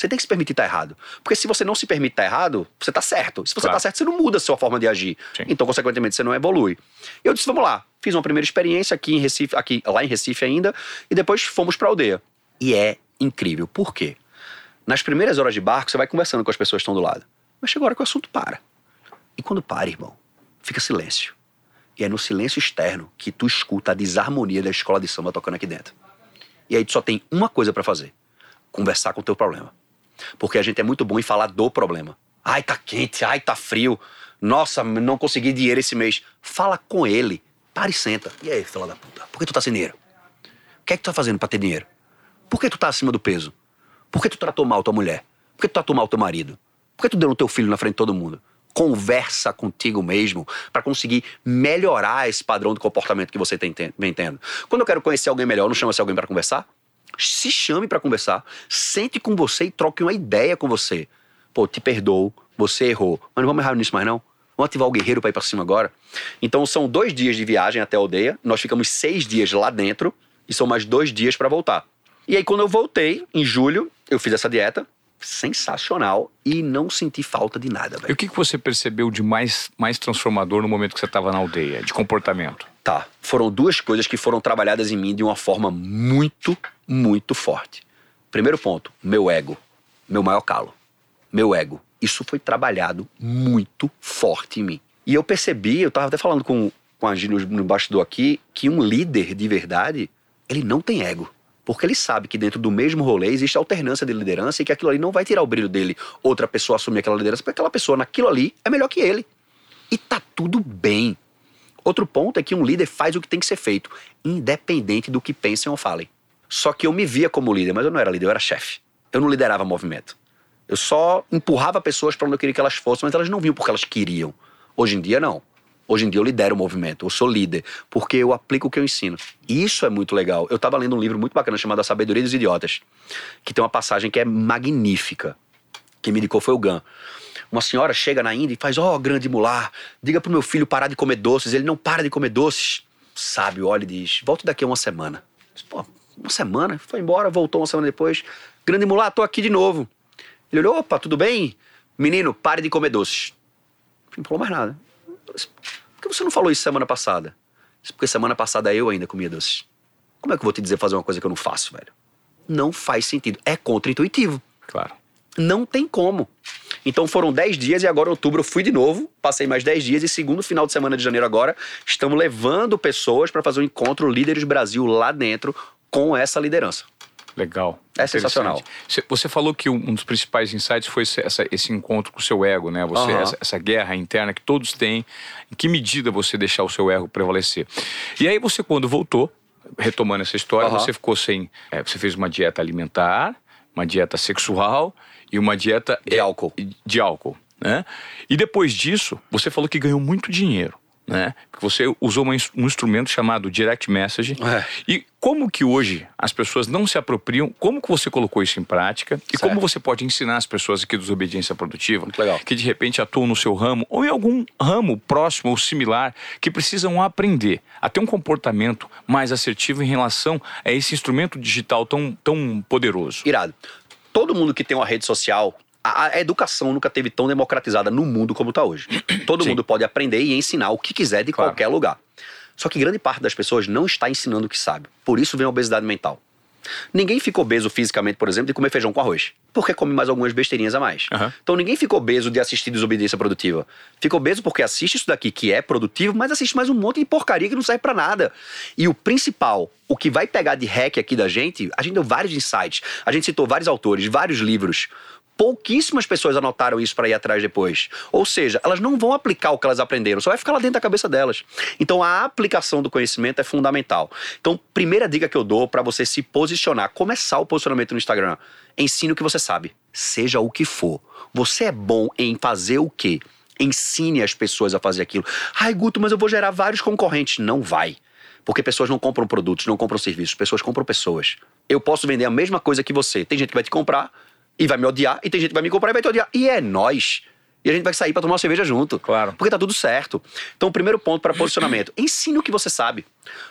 Você tem que se permitir estar errado. Porque se você não se permite estar errado, você tá certo. Se você Claro. tá certo, você não muda a sua forma de agir. Sim. Então, consequentemente, você não evolui. Eu disse, vamos lá. Fiz uma primeira experiência aqui em Recife, aqui, lá em Recife ainda, e depois fomos pra aldeia. E é incrível. Por quê? Nas primeiras horas de barco, você vai conversando com as pessoas que estão do lado. Mas chega a hora que o assunto para. E quando para, irmão, fica silêncio. E é no silêncio externo que tu escuta a desarmonia da escola de samba tocando aqui dentro. E aí tu só tem uma coisa pra fazer: conversar com o teu problema. Porque a gente é muito bom em falar do problema. Ai, tá quente, ai, tá frio. Nossa, não consegui dinheiro esse mês. Fala com ele. Para e senta. E aí, fila da puta, por que tu tá sem dinheiro? O que é que tu tá fazendo pra ter dinheiro? Por que tu tá acima do peso? Por que tu tratou mal tua mulher? Por que tu tratou mal teu marido? Por que tu deu no teu filho na frente de todo mundo? Conversa contigo mesmo pra conseguir melhorar esse padrão de comportamento que você tem, ten- vem tendo. Quando eu quero conhecer alguém melhor, eu não chamo esse alguém pra conversar? Se chame pra conversar, sente com você e troque uma ideia com você. Pô, te perdoo, você errou, mas não vamos errar nisso mais não. Vamos ativar o guerreiro pra ir pra cima agora. Então são dois dias de viagem até a aldeia, nós ficamos seis dias lá dentro e são mais dois dias pra voltar. E aí quando eu voltei, em julho, eu fiz essa dieta, sensacional, e não senti falta de nada, E velho. o que, que você percebeu de mais, mais transformador no momento que você estava na aldeia, de comportamento? Tá, foram duas coisas que foram trabalhadas em mim de uma forma muito, muito forte. Primeiro ponto, meu ego, meu maior calo, meu ego. Isso foi trabalhado muito forte em mim. E eu percebi, eu tava até falando com, com a Gi no, no bastidor aqui, que um líder de verdade, ele não tem ego. Porque ele sabe que dentro do mesmo rolê existe alternância de liderança e que aquilo ali não vai tirar o brilho dele. Outra pessoa assumir aquela liderança, porque aquela pessoa naquilo ali é melhor que ele. E tá tudo bem. Outro ponto é que um líder faz o que tem que ser feito, independente do que pensem ou falem. Só que eu me via como líder, mas eu não era líder, eu era chefe. Eu não liderava movimento. Eu só empurrava pessoas para onde eu queria que elas fossem, mas elas não vinham porque elas queriam. Hoje em dia, não. Hoje em dia eu lidero o movimento, eu sou líder, porque eu aplico o que eu ensino. E isso é muito legal. Eu estava lendo um livro muito bacana chamado A Sabedoria dos Idiotas, que tem uma passagem que é magnífica. Quem me indicou foi o Gan. Uma senhora chega na Índia e faz: Ó, oh, grande mular, diga pro meu filho parar de comer doces. Ele não para de comer doces. Sábio olha e diz: Volto daqui a uma semana. Pô, uma semana? Foi embora, voltou uma semana depois. Grande mular, tô aqui de novo. Ele olhou: opa, tudo bem? Menino, pare de comer doces. Não falou mais nada. Por que você não falou isso semana passada? Porque semana passada eu ainda comia doces. Como é que eu vou te dizer fazer uma coisa que eu não faço, velho? Não faz sentido. É contra-intuitivo. Claro. Não tem como. Então foram 10 dias e agora em outubro eu fui de novo, passei mais 10 dias e segundo final de semana de janeiro agora, estamos levando pessoas para fazer um encontro Líderes Brasil lá dentro com essa liderança. Legal. É sensacional. Você falou que um dos principais insights foi esse, essa, esse encontro com o seu ego, né? Você, uhum. essa, essa, guerra interna que todos têm. Em que medida você deixar o seu ego prevalecer? E aí você, quando voltou, retomando essa história, uhum. você ficou sem. É, você fez uma dieta alimentar, uma dieta sexual e uma dieta de álcool. De álcool, né? E depois disso, você falou que ganhou muito dinheiro né? Porque você usou uma, um instrumento chamado Direct Message. É. E como que hoje as pessoas não se apropriam? Como que você colocou isso em prática? E certo. como você pode ensinar as pessoas aqui do Desobediência Produtiva que de repente atuam no seu ramo ou em algum ramo próximo ou similar que precisam aprender a ter um comportamento mais assertivo em relação a esse instrumento digital tão, tão poderoso? Irado. Todo mundo que tem uma rede social a, educação nunca teve tão democratizada no mundo como está hoje. Todo Sim. mundo pode aprender e ensinar o que quiser de claro. qualquer lugar. Só que grande parte das pessoas não está ensinando o que sabe. Por isso vem a obesidade mental. Ninguém fica obeso fisicamente, por exemplo, de comer feijão com arroz. Porque come mais algumas besteirinhas a mais. Uhum. Então ninguém fica obeso de assistir desobediência produtiva. Fica obeso porque assiste isso daqui que é produtivo, mas assiste mais um monte de porcaria que não serve para nada. E o principal, o que vai pegar de hack aqui da gente, a gente deu vários insights. A gente citou vários autores, vários livros pouquíssimas pessoas anotaram isso para ir atrás depois. Ou seja, elas não vão aplicar o que elas aprenderam, só vai ficar lá dentro da cabeça delas. Então a aplicação do conhecimento é fundamental. Então, primeira dica que eu dou para você se posicionar, começar o posicionamento no Instagram, ensine o que você sabe, seja o que for. Você é bom em fazer o quê? Ensine as pessoas a fazer aquilo. Ai, Guto, mas eu vou gerar vários concorrentes. Não vai. Porque pessoas não compram produtos, não compram serviços, pessoas compram pessoas. Eu posso vender a mesma coisa que você. Tem gente que vai te comprar, e vai me odiar, e tem gente que vai me comprar e vai te odiar. E é nós. E a gente vai sair para tomar uma cerveja junto. Claro. Porque tá tudo certo. Então, o primeiro ponto para posicionamento: ensine o que você sabe.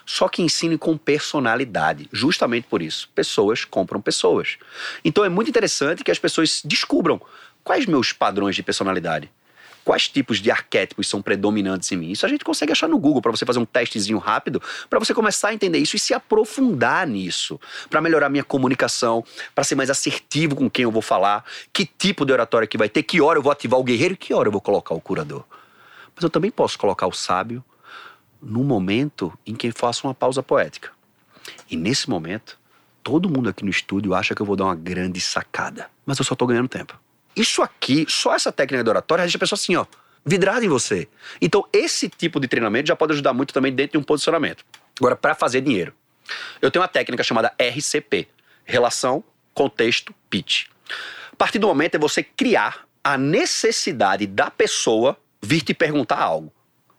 Só que ensine com personalidade. Justamente por isso. Pessoas compram pessoas. Então, é muito interessante que as pessoas descubram quais meus padrões de personalidade quais tipos de arquétipos são predominantes em mim. Isso a gente consegue achar no Google para você fazer um testezinho rápido, para você começar a entender isso e se aprofundar nisso, para melhorar minha comunicação, para ser mais assertivo com quem eu vou falar, que tipo de oratória que vai ter, que hora eu vou ativar o guerreiro, que hora eu vou colocar o curador. Mas eu também posso colocar o sábio no momento em que eu faço uma pausa poética. E nesse momento, todo mundo aqui no estúdio acha que eu vou dar uma grande sacada, mas eu só estou ganhando tempo. Isso aqui, só essa técnica de oratória, deixa a pessoa assim, ó, vidrada em você. Então, esse tipo de treinamento já pode ajudar muito também dentro de um posicionamento. Agora, para fazer dinheiro, eu tenho uma técnica chamada RCP Relação, Contexto, Pitch. A partir do momento é você criar a necessidade da pessoa vir te perguntar algo.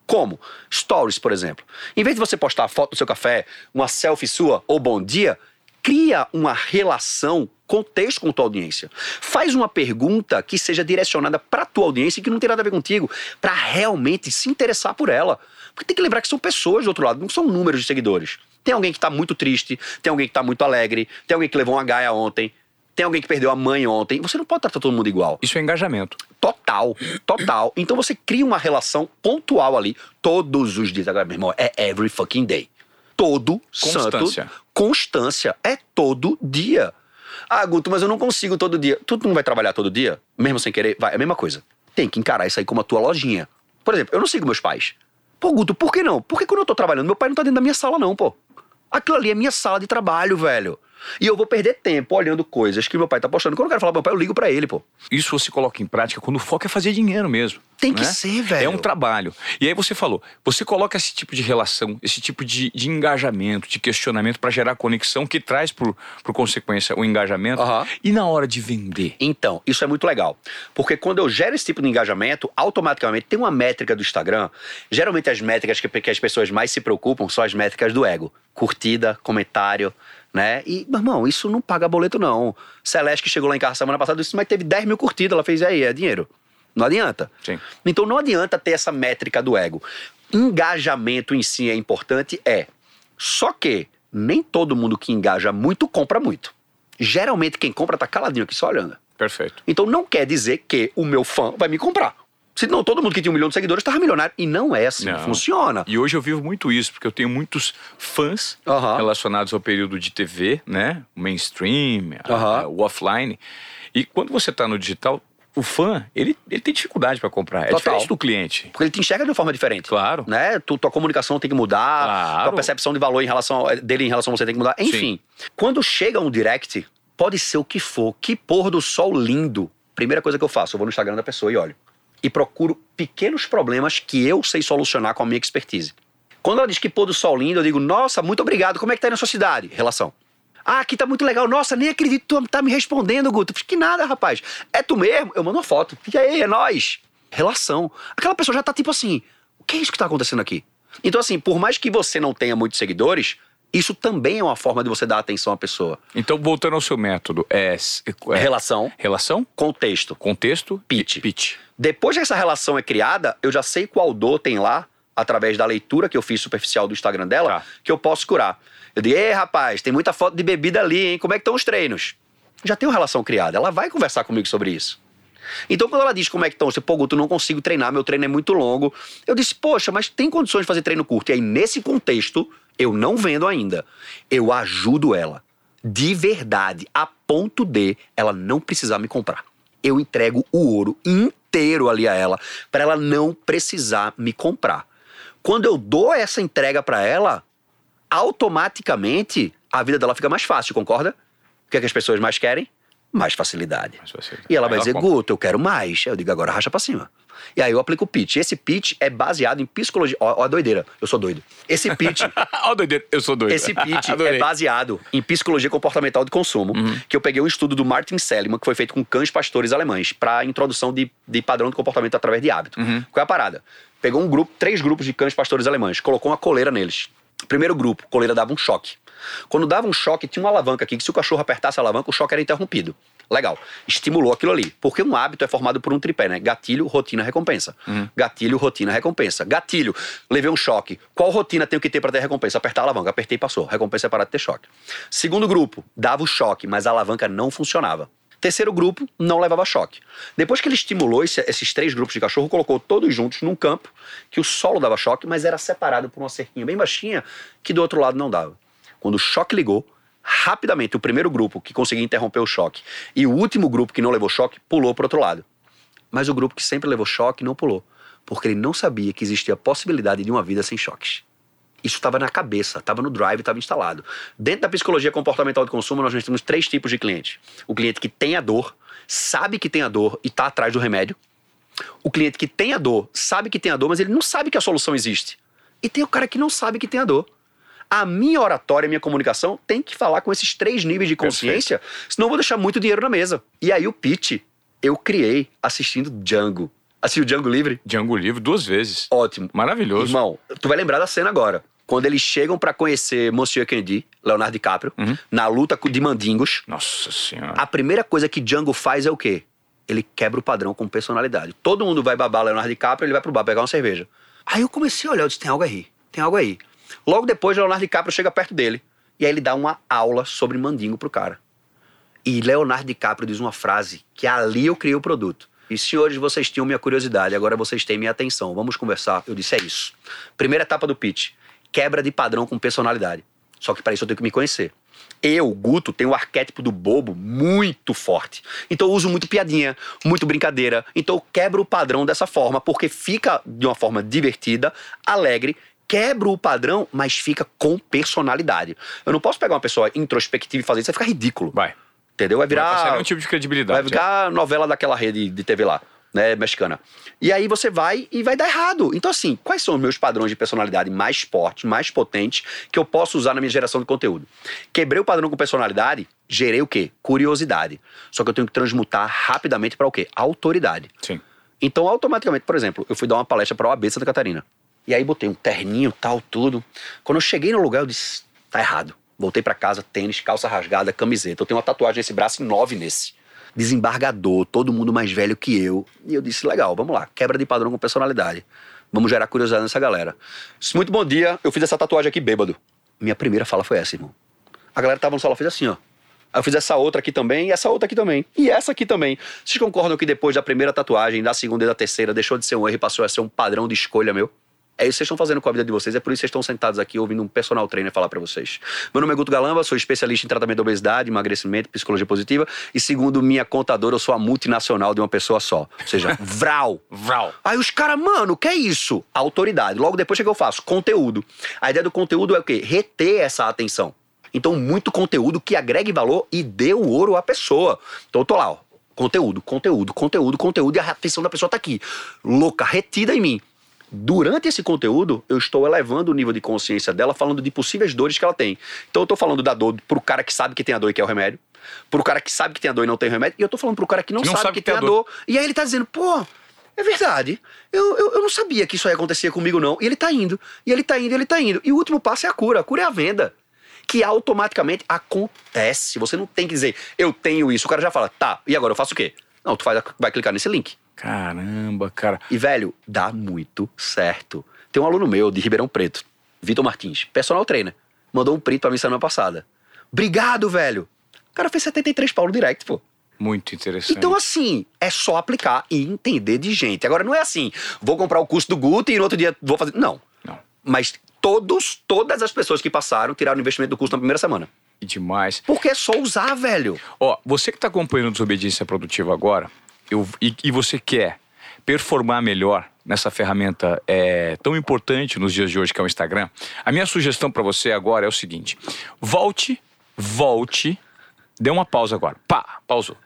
Como? Stories, por exemplo. Em vez de você postar a foto do seu café, uma selfie sua ou bom dia, cria uma relação contexto com tua audiência. Faz uma pergunta que seja direcionada para tua audiência e que não tem nada a ver contigo, para realmente se interessar por ela. Porque tem que lembrar que são pessoas do outro lado, não são números de seguidores. Tem alguém que está muito triste, tem alguém que está muito alegre, tem alguém que levou uma gaia ontem, tem alguém que perdeu a mãe ontem. Você não pode tratar todo mundo igual. Isso é engajamento. Total, total. Então você cria uma relação pontual ali todos os dias. Agora, meu irmão, é every fucking day. Todo constância. santo. Constância. É todo dia. Ah, Guto, mas eu não consigo todo dia. Tu não vai trabalhar todo dia? Mesmo sem querer? Vai, é a mesma coisa. Tem que encarar isso aí como a tua lojinha. Por exemplo, eu não sigo meus pais. Pô, Guto, por que não? Porque quando eu tô trabalhando, meu pai não tá dentro da minha sala, não, pô. Aquilo ali é minha sala de trabalho, velho. E eu vou perder tempo olhando coisas que meu pai tá postando. Quando eu quero falar pro meu pai, eu ligo para ele, pô. Isso você coloca em prática quando o foco é fazer dinheiro mesmo. Tem né? que ser, velho. É um trabalho. E aí você falou, você coloca esse tipo de relação, esse tipo de, de engajamento, de questionamento para gerar conexão que traz por, por consequência o engajamento. Uhum. E na hora de vender? Então, isso é muito legal. Porque quando eu gero esse tipo de engajamento, automaticamente tem uma métrica do Instagram. Geralmente as métricas que, que as pessoas mais se preocupam são as métricas do ego. Curtida, comentário, Né? E, meu irmão, isso não paga boleto, não. Celeste, que chegou lá em casa semana passada, disse, mas teve 10 mil curtidas. Ela fez, e aí, é dinheiro. Não adianta. Sim. Então não adianta ter essa métrica do ego. Engajamento em si é importante, é. Só que nem todo mundo que engaja muito compra muito. Geralmente quem compra tá caladinho aqui só olhando. Perfeito. Então não quer dizer que o meu fã vai me comprar. Senão todo mundo que tinha um milhão de seguidores estava milionário. E não é assim, Não. funciona. E hoje eu vivo muito isso, porque eu tenho muitos fãs Aham. relacionados ao período de TV, né? O mainstream, a- Aham. o offline. E quando você está no digital, o fã, ele, ele tem dificuldade para comprar. É Total. diferente do cliente. Porque ele te enxerga de uma forma diferente. Claro. Né? Tu, tua comunicação tem que mudar, Claro. tua percepção de valor em relação dele em relação a você tem que mudar. Enfim, quando chega um direct, pode ser o que for, que pôr do sol lindo. Primeira coisa que eu faço, eu vou no Instagram da pessoa e olho. E procuro pequenos problemas que eu sei solucionar com a minha expertise. Quando ela diz que pôr do sol lindo, eu digo, nossa, muito obrigado, como é que tá aí na sua cidade? Relação. Ah, aqui tá muito legal. Nossa, nem acredito que tu tá me respondendo, Guto. Que nada, rapaz. É tu mesmo? Eu mando uma foto. E aí, é nós. Relação. Aquela pessoa já tá tipo assim, o que é isso que tá acontecendo aqui? Então, assim, por mais que você não tenha muitos seguidores, isso também é uma forma de você dar atenção à pessoa. Então, voltando ao seu método, é, é Relação, relação, contexto. contexto, Pitch. pitch. Depois que essa relação é criada, eu já sei qual dor tem lá, através da leitura que eu fiz superficial do Instagram dela, Tá. que eu posso curar. Eu digo, ei, rapaz, tem muita foto de bebida ali, hein? Como é que estão os treinos? Já tem uma relação criada, ela vai conversar comigo sobre isso. Então, quando ela diz como é que estão, você, pô, Guto, não consigo treinar, meu treino é muito longo. Eu disse, poxa, mas tem condições de fazer treino curto. E aí, nesse contexto, eu não vendo ainda. Eu ajudo ela. De verdade, a ponto de ela não precisar me comprar. Eu entrego o ouro inteiro ali a ela, para ela não precisar me comprar. Quando eu dou essa entrega para ela, automaticamente a vida dela fica mais fácil, concorda? O que, é que as pessoas mais querem? Mais facilidade. Mais facilidade. E ela vai ela dizer, compra. Guto, eu quero mais. Eu digo, agora racha pra cima. E aí eu aplico o pitch. Esse pitch é baseado em psicologia. Ó, ó a doideira, eu sou doido. Esse pitch, Ó, doideira, eu sou doido. esse pitch é baseado em psicologia comportamental de consumo, que eu peguei um estudo do Martin Seligman, que foi feito com cães pastores alemães, para introdução de, de padrão de comportamento através de hábito. Qual é a parada? Pegou um grupo, três grupos de cães pastores alemães, colocou uma coleira neles. Primeiro grupo, coleira dava um choque. Quando dava um choque, tinha uma alavanca aqui, que se o cachorro apertasse a alavanca, o choque era interrompido. Legal. Estimulou aquilo ali. Porque um hábito é formado por um tripé, né? Gatilho, rotina, recompensa. Gatilho, rotina, recompensa. Gatilho, levei um choque. Qual rotina tenho que ter para ter recompensa? Apertar a alavanca. Apertei e passou. Recompensa é parar de ter choque. Segundo grupo, dava o choque, mas a alavanca não funcionava. Terceiro grupo, não levava choque. Depois que ele estimulou esse- esses três grupos de cachorro, colocou todos juntos num campo que o solo dava choque, mas era separado por uma cerquinha bem baixinha que do outro lado não dava. Quando o choque ligou, rapidamente o primeiro grupo que conseguia interromper o choque e o último grupo que não levou choque pulou para outro lado. Mas o grupo que sempre levou choque não pulou, porque ele não sabia que existia a possibilidade de uma vida sem choques. Isso estava na cabeça, estava no drive, estava instalado. Dentro da psicologia comportamental de consumo, nós temos três tipos de cliente. O cliente que tem a dor, sabe que tem a dor e está atrás do remédio. O cliente que tem a dor, sabe que tem a dor, mas ele não sabe que a solução existe. E tem o cara que não sabe que tem a dor. A minha oratória, a minha comunicação tem que falar com esses três níveis de consciência, senão eu vou deixar muito dinheiro na mesa. E aí o pitch eu criei assistindo Django. Assistiu Django Livre? Django Livre duas vezes. Ótimo. Maravilhoso. Irmão, tu vai lembrar da cena agora. Quando eles chegam pra conhecer Monsieur Kennedy, Leonardo DiCaprio, Uhum. na luta de mandingos, Nossa senhora. a primeira coisa que Django faz é o quê? Ele quebra o padrão com personalidade. Todo mundo vai babar Leonardo DiCaprio, ele vai pro bar pegar uma cerveja. Aí eu comecei a olhar, eu disse, tem algo aí, tem algo aí. Logo depois, Leonardo DiCaprio chega perto dele. E aí ele dá uma aula sobre mandingo pro cara. E Leonardo DiCaprio diz uma frase que ali eu criei o produto. E senhores, vocês tinham minha curiosidade, agora vocês têm minha atenção. Vamos conversar. Eu disse, é isso. Primeira etapa do pitch. Quebra de padrão com personalidade. Só que para isso eu tenho que me conhecer. Eu, Guto, tenho o arquétipo do bobo muito forte. Então eu uso muito piadinha, muito brincadeira. Então eu quebro o padrão dessa forma, porque fica de uma forma divertida, alegre, quebro o padrão, mas fica com personalidade. Eu não posso pegar uma pessoa introspectiva e fazer isso, vai ficar ridículo. Vai. Entendeu? Vai Vai virar. nenhum tipo de credibilidade. Vai ficar a novela daquela rede de TV lá, né, mexicana. E aí você vai e vai dar errado. Então, assim, quais são os meus padrões de personalidade mais fortes, mais potentes, que eu posso usar na minha geração de conteúdo? Quebrei o padrão com personalidade, gerei o quê? Curiosidade. Só que eu tenho que transmutar rapidamente para o quê? Autoridade. Sim. Então, automaticamente, por exemplo, eu fui dar uma palestra para a OAB Santa Catarina. E aí botei um terninho, tal, tudo. Quando eu cheguei no lugar, eu disse, tá errado. Voltei pra casa, tênis, calça rasgada, camiseta. Eu tenho uma tatuagem nesse braço e nove nesse. Desembargador, todo mundo mais velho que eu. E eu disse, legal, vamos lá. Quebra de padrão com personalidade. Vamos gerar curiosidade nessa galera. Disse, Muito bom dia, eu fiz essa tatuagem aqui bêbado. Minha primeira fala foi essa, irmão. A galera tava no salão, fez assim, ó. Aí eu fiz essa outra aqui também, e essa outra aqui também. E essa aqui também. Vocês concordam que depois da primeira tatuagem, da segunda e da terceira, deixou de ser um erro e passou a ser um padrão de escolha meu? É isso que vocês estão fazendo com a vida de vocês, é por isso que vocês estão sentados aqui ouvindo um personal trainer falar pra vocês. Meu nome é Guto Galamba, sou especialista em tratamento da obesidade, emagrecimento, psicologia positiva, e segundo minha contadora, eu sou a multinacional de uma pessoa só. Ou seja, Vral. Vral. Aí os caras, mano, o que é isso? Autoridade. Logo depois o que eu faço? Conteúdo. A ideia do conteúdo é o quê? Reter essa atenção. Então, muito conteúdo que agregue valor e dê o ouro à pessoa. Então, eu tô lá, ó. Conteúdo, conteúdo, conteúdo, conteúdo, e a atenção da pessoa tá aqui. Louca, retida em mim. Durante esse conteúdo, eu estou elevando o nível de consciência dela, falando de possíveis dores que ela tem. Então, eu tô falando da dor pro cara que sabe que tem a dor e quer o remédio, pro cara que sabe que tem a dor e não tem o remédio, e eu tô falando pro cara que não, não sabe, que, tem a dor. E aí ele tá dizendo, pô, é verdade. Eu, eu, eu não sabia que isso aí acontecia comigo, não. E ele tá indo, e ele tá indo, e ele tá indo. E o último passo é a cura. A cura é a venda. Que automaticamente acontece. Você não tem que dizer, eu tenho isso. O cara já fala, tá, e agora eu faço o quê? Não, tu faz, vai clicar nesse link. Caramba, cara. E, velho, dá muito certo. Tem um aluno meu de Ribeirão Preto, Vitor Martins, personal trainer. Mandou um print pra mim semana passada. Obrigado, velho. O cara fez 73 pau no direct, pô. Muito interessante. Então, assim, é só aplicar e entender de gente. Agora, não é assim, vou comprar o curso do Guto e no outro dia vou fazer. Não. Não. Mas todos, todas as pessoas que passaram tiraram o investimento do curso na primeira semana. E demais. Porque é só usar, velho. Ó, você que está acompanhando Desobediência Produtiva agora, eu, e, e você quer performar melhor nessa ferramenta é, tão importante nos dias de hoje que é o Instagram, a minha sugestão para você agora é o seguinte: volte, volte, dê uma pausa agora, pá, pausou,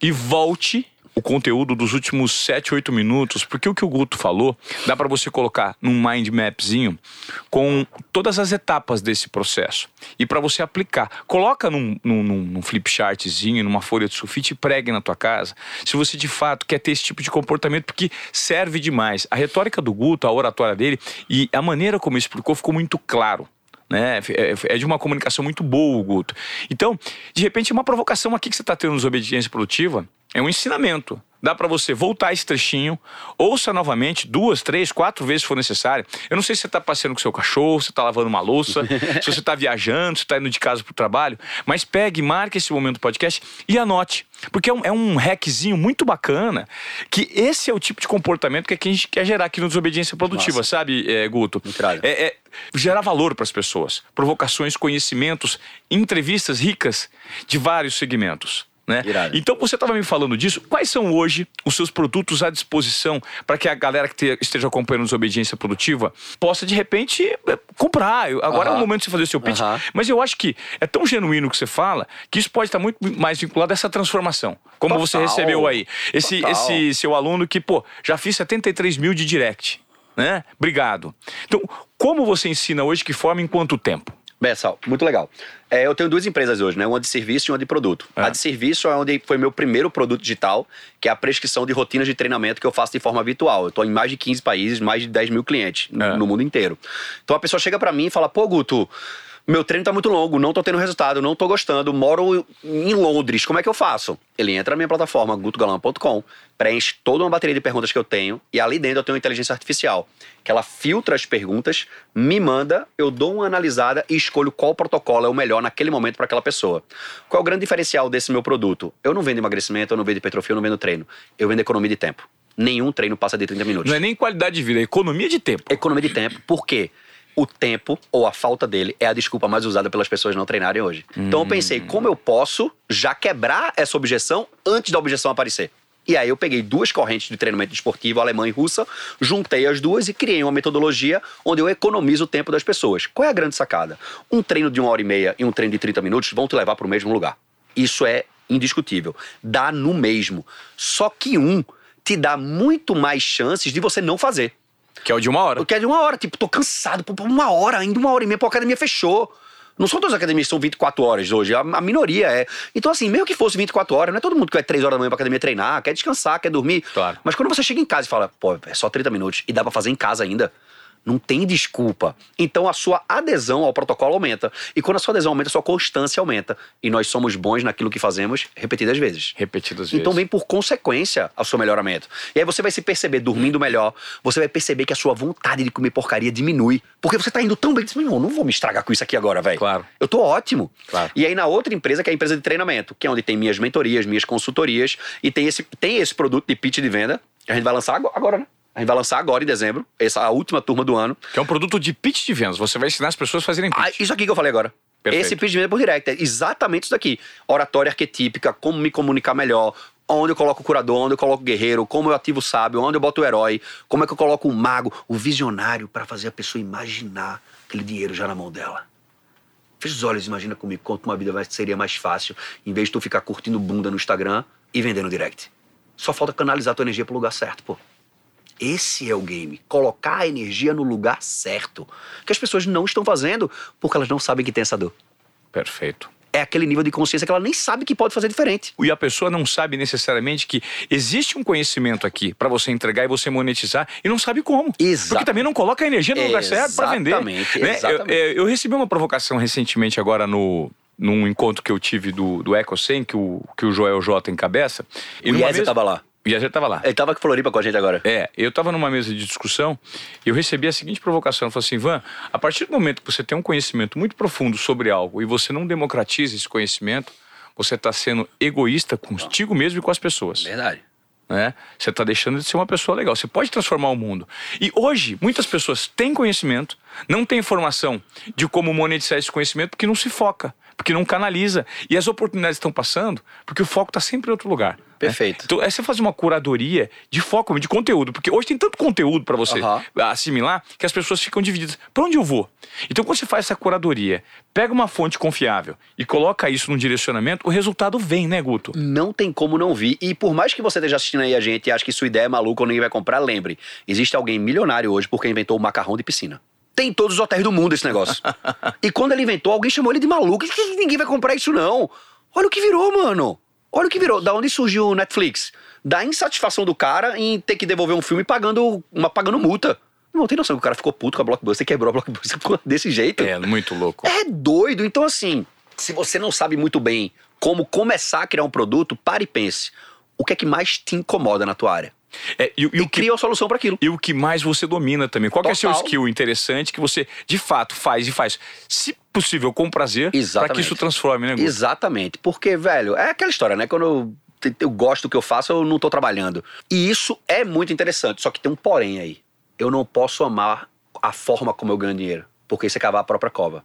e volte o conteúdo dos últimos 7, 8 minutos, porque o que o Guto falou, dá para você colocar num mind mapzinho com todas as etapas desse processo. E para você aplicar, coloca num, num, num, flip chartzinho, numa folha de sulfite e pregue na tua casa. Se você de fato quer ter esse tipo de comportamento, porque serve demais. A retórica do Guto, a oratória dele e a maneira como ele explicou ficou muito claro né? É, é de uma comunicação muito boa, o Guto. Então, de repente, uma provocação aqui que você está tendo nos Obediência Produtiva é um ensinamento. Dá para você voltar esse trechinho, ouça novamente duas, três, quatro vezes se for necessário. Eu não sei se você está passeando com seu cachorro, se você está lavando uma louça, se você está viajando, se está indo de casa para o trabalho, mas pegue, marque esse momento do podcast e anote. Porque é um, é um hackzinho muito bacana que esse é o tipo de comportamento que, é que a gente quer gerar aqui no Desobediência Produtiva, Nossa. sabe, é, Guto? É, é gerar valor para as pessoas. Provocações, conhecimentos, entrevistas ricas de vários segmentos. Né? Então você estava me falando disso. Quais são hoje os seus produtos à disposição para que a galera que te- esteja acompanhando a Desobediência Produtiva possa, de repente, eh, comprar? Agora é o momento de você fazer o seu pitch. Aham. Mas eu acho que é tão genuíno o que você fala que isso pode estar muito mais vinculado a essa transformação. Como Total. você recebeu aí. Esse, Total. esse seu aluno que, pô, já fiz 73 mil de direct. Né? Obrigado. Então, como você ensina hoje, que forma em quanto tempo? Bessal, muito legal. É, eu tenho duas empresas hoje, né? Uma de serviço e uma de produto. É. A de serviço é onde foi meu primeiro produto digital, que é a prescrição de rotinas de treinamento que eu faço de forma virtual. Eu estou em mais de 15 países, mais de 10 mil clientes no, É. no mundo inteiro. Então a pessoa chega para mim e fala: pô, Guto. Meu treino tá muito longo, não tô tendo resultado, não tô gostando, moro em Londres, como é que eu faço? Ele entra na minha plataforma, gutogalama.com, preenche toda uma bateria de perguntas que eu tenho, e ali dentro eu tenho uma inteligência artificial, que ela filtra as perguntas, me manda, eu dou uma analisada e escolho qual protocolo é o melhor naquele momento para aquela pessoa. Qual é o grande diferencial desse meu produto? Eu não vendo emagrecimento, eu não vendo hipertrofia, eu não vendo treino. Eu vendo economia de tempo. Nenhum treino passa de 30 minutos. Não é nem qualidade de vida, é economia de tempo. Economia de tempo, por quê? O tempo, ou a falta dele, é a desculpa mais usada pelas pessoas não treinarem hoje. Então eu pensei, como eu posso já quebrar essa objeção antes da objeção aparecer? E aí eu peguei duas correntes de treinamento esportivo, alemã e russa, juntei as duas e criei uma metodologia onde eu economizo o tempo das pessoas. Qual é a grande sacada? Um treino de uma hora e meia e um treino de 30 minutos vão te levar para o mesmo lugar. Isso é indiscutível. Dá no mesmo. Só que um te dá muito mais chances de você não fazer. Que é o de uma hora. Eu quero de uma hora, tipo, tô cansado, pô, uma hora, ainda uma hora e meia, pô, a academia fechou. Não são todas as academias que são 24 horas hoje, a, a minoria é. Então, assim, mesmo que fosse 24 horas, não é todo mundo que vai 3 horas da manhã pra academia treinar, quer descansar, quer dormir. Claro. Mas quando você chega em casa e fala, pô, é só 30 minutos e dá pra fazer em casa ainda, Não tem desculpa. Então a sua adesão ao protocolo aumenta. E quando a sua adesão aumenta, a sua constância aumenta. E nós somos bons naquilo que fazemos repetidas vezes. Repetidas vezes. Então vem por consequência ao seu melhoramento. E aí você vai se perceber dormindo melhor, você vai perceber que a sua vontade de comer porcaria diminui. Porque você tá indo tão bem que você, não, não vou me estragar com isso aqui agora, velho. Claro. Eu tô ótimo. Claro. E aí na outra empresa, que é a empresa de treinamento, que é onde tem minhas mentorias, minhas consultorias, e tem esse, tem esse produto de pitch de venda, que a gente vai lançar agora né? A gente vai lançar agora em dezembro, essa a última turma do ano. Que é um produto de pitch de vendas. Você vai ensinar as pessoas a fazerem pitch. Ah, isso aqui que eu falei agora. Perfeito. Esse pitch de venda por direct. É exatamente isso daqui. Oratória arquetípica, como me comunicar melhor, onde eu coloco o curador, onde eu coloco o guerreiro, como eu ativo o sábio, onde eu boto o herói, como é que eu coloco o mago, o visionário, para fazer a pessoa imaginar aquele dinheiro já na mão dela. Fecha os olhos, imagina comigo quanto uma vida seria mais fácil, em vez de tu ficar curtindo bunda no Instagram e vendendo direct. Só falta canalizar tua energia pro lugar certo, pô. Esse é o game. Colocar a energia no lugar certo. Que as pessoas não estão fazendo porque elas não sabem que tem essa dor. Perfeito. É aquele nível de consciência que ela nem sabe que pode fazer diferente. E a pessoa não sabe necessariamente que existe um conhecimento aqui para você entregar e você monetizar e não sabe como. Exato. Porque também não coloca a energia no lugar certo para vender. Exatamente, né? exatamente. Eu, eu- eu recebi uma provocação recentemente agora no num encontro que eu tive do, do EcoSem, que o, que o Joel J encabeça. E o numa Yezer mesa- tava lá. O Yezer tava lá. Ele tava com Floripa com a gente agora. É, eu estava numa mesa de discussão e eu recebi a seguinte provocação. Eu falei assim, Ivan, a partir do momento que você tem um conhecimento muito profundo sobre algo e você não democratiza esse conhecimento, você está sendo egoísta contigo mesmo e com as pessoas. Verdade. Né? Você está deixando de ser uma pessoa legal. Você pode transformar o mundo. E hoje, muitas pessoas têm conhecimento, não têm informação de como monetizar esse conhecimento porque não se foca, porque não canaliza. E as oportunidades estão passando porque o foco está sempre em outro lugar. Né? Perfeito. Então, é você fazer uma curadoria de foco, de conteúdo, porque hoje tem tanto conteúdo para você Aham. assimilar que as pessoas ficam divididas. Para onde eu vou? Então, quando você faz essa curadoria, pega uma fonte confiável e coloca isso num direcionamento, o resultado vem, né, Guto? Não tem como não vir. E por mais que você esteja assistindo aí a gente e ache que sua ideia é maluca ou ninguém vai comprar, lembre: existe alguém milionário hoje porque inventou o macarrão de piscina. Tem em todos os hotéis do mundo esse negócio. e quando ele inventou, alguém chamou ele de maluco. Ninguém vai comprar isso, não. Olha o que virou, mano. Olha o que virou. Da onde surgiu o Netflix? Da insatisfação do cara em ter que devolver um filme pagando, uma, pagando multa. Não tem noção que o cara ficou puto com a Blockbuster, quebrou a Blockbuster desse jeito. É, muito louco. É doido. Então, assim, se você não sabe muito bem como começar a criar um produto, pare e pense. O que é que mais te incomoda na tua área? É, e, e E, o que, cria uma solução para aquilo. e o que mais você domina também. Qual é seu Total. skill interessante que você, de fato, faz e faz, se possível, com prazer, para que isso transforme, né, Guto? Exatamente. Porque, velho, é aquela história, né? Quando eu, eu gosto do que eu faço, eu não tô trabalhando. E isso é muito interessante. Só que tem um porém aí. Eu não posso amar a forma como eu ganho dinheiro. Porque isso é cavar a própria cova.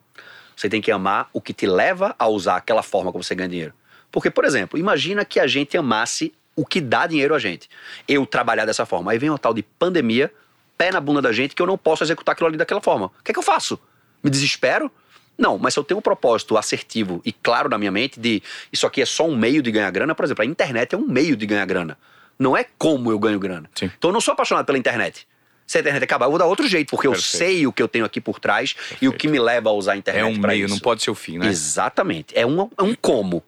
Você tem que amar o que te leva a usar aquela forma como você ganha dinheiro. Porque, por exemplo, imagina que a gente amasse o que dá dinheiro a gente. Eu trabalhar dessa forma. Aí vem uma tal de pandemia, pé na bunda da gente, que eu não posso executar aquilo ali daquela forma. O que é que eu faço? Me desespero? Não, mas se eu tenho um propósito assertivo e claro na minha mente de isso aqui é só um meio de ganhar grana, por exemplo, a internet é um meio de ganhar grana. Não é como eu ganho grana. Sim. Então eu não sou apaixonado pela internet. Se a internet acabar, eu vou dar outro jeito, porque eu Perfeito. sei o que eu tenho aqui por trás e o que me leva a usar a internet É um meio, isso. não pode ser o fim, né? Exatamente. É um, é um como.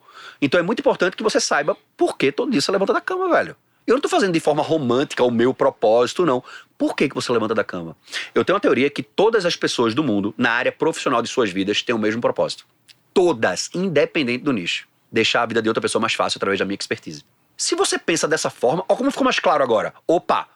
Então é muito importante que você saiba por que todo dia você levanta da cama, velho. Eu não tô fazendo de forma romântica o meu propósito, não. Por que, que você levanta da cama? Eu tenho uma teoria que todas as pessoas do mundo, na área profissional de suas vidas, têm o mesmo propósito. Todas, independente do nicho. Deixar a vida de outra pessoa mais fácil através da minha expertise. Se você pensa dessa forma, ó como ficou mais claro agora. Opa,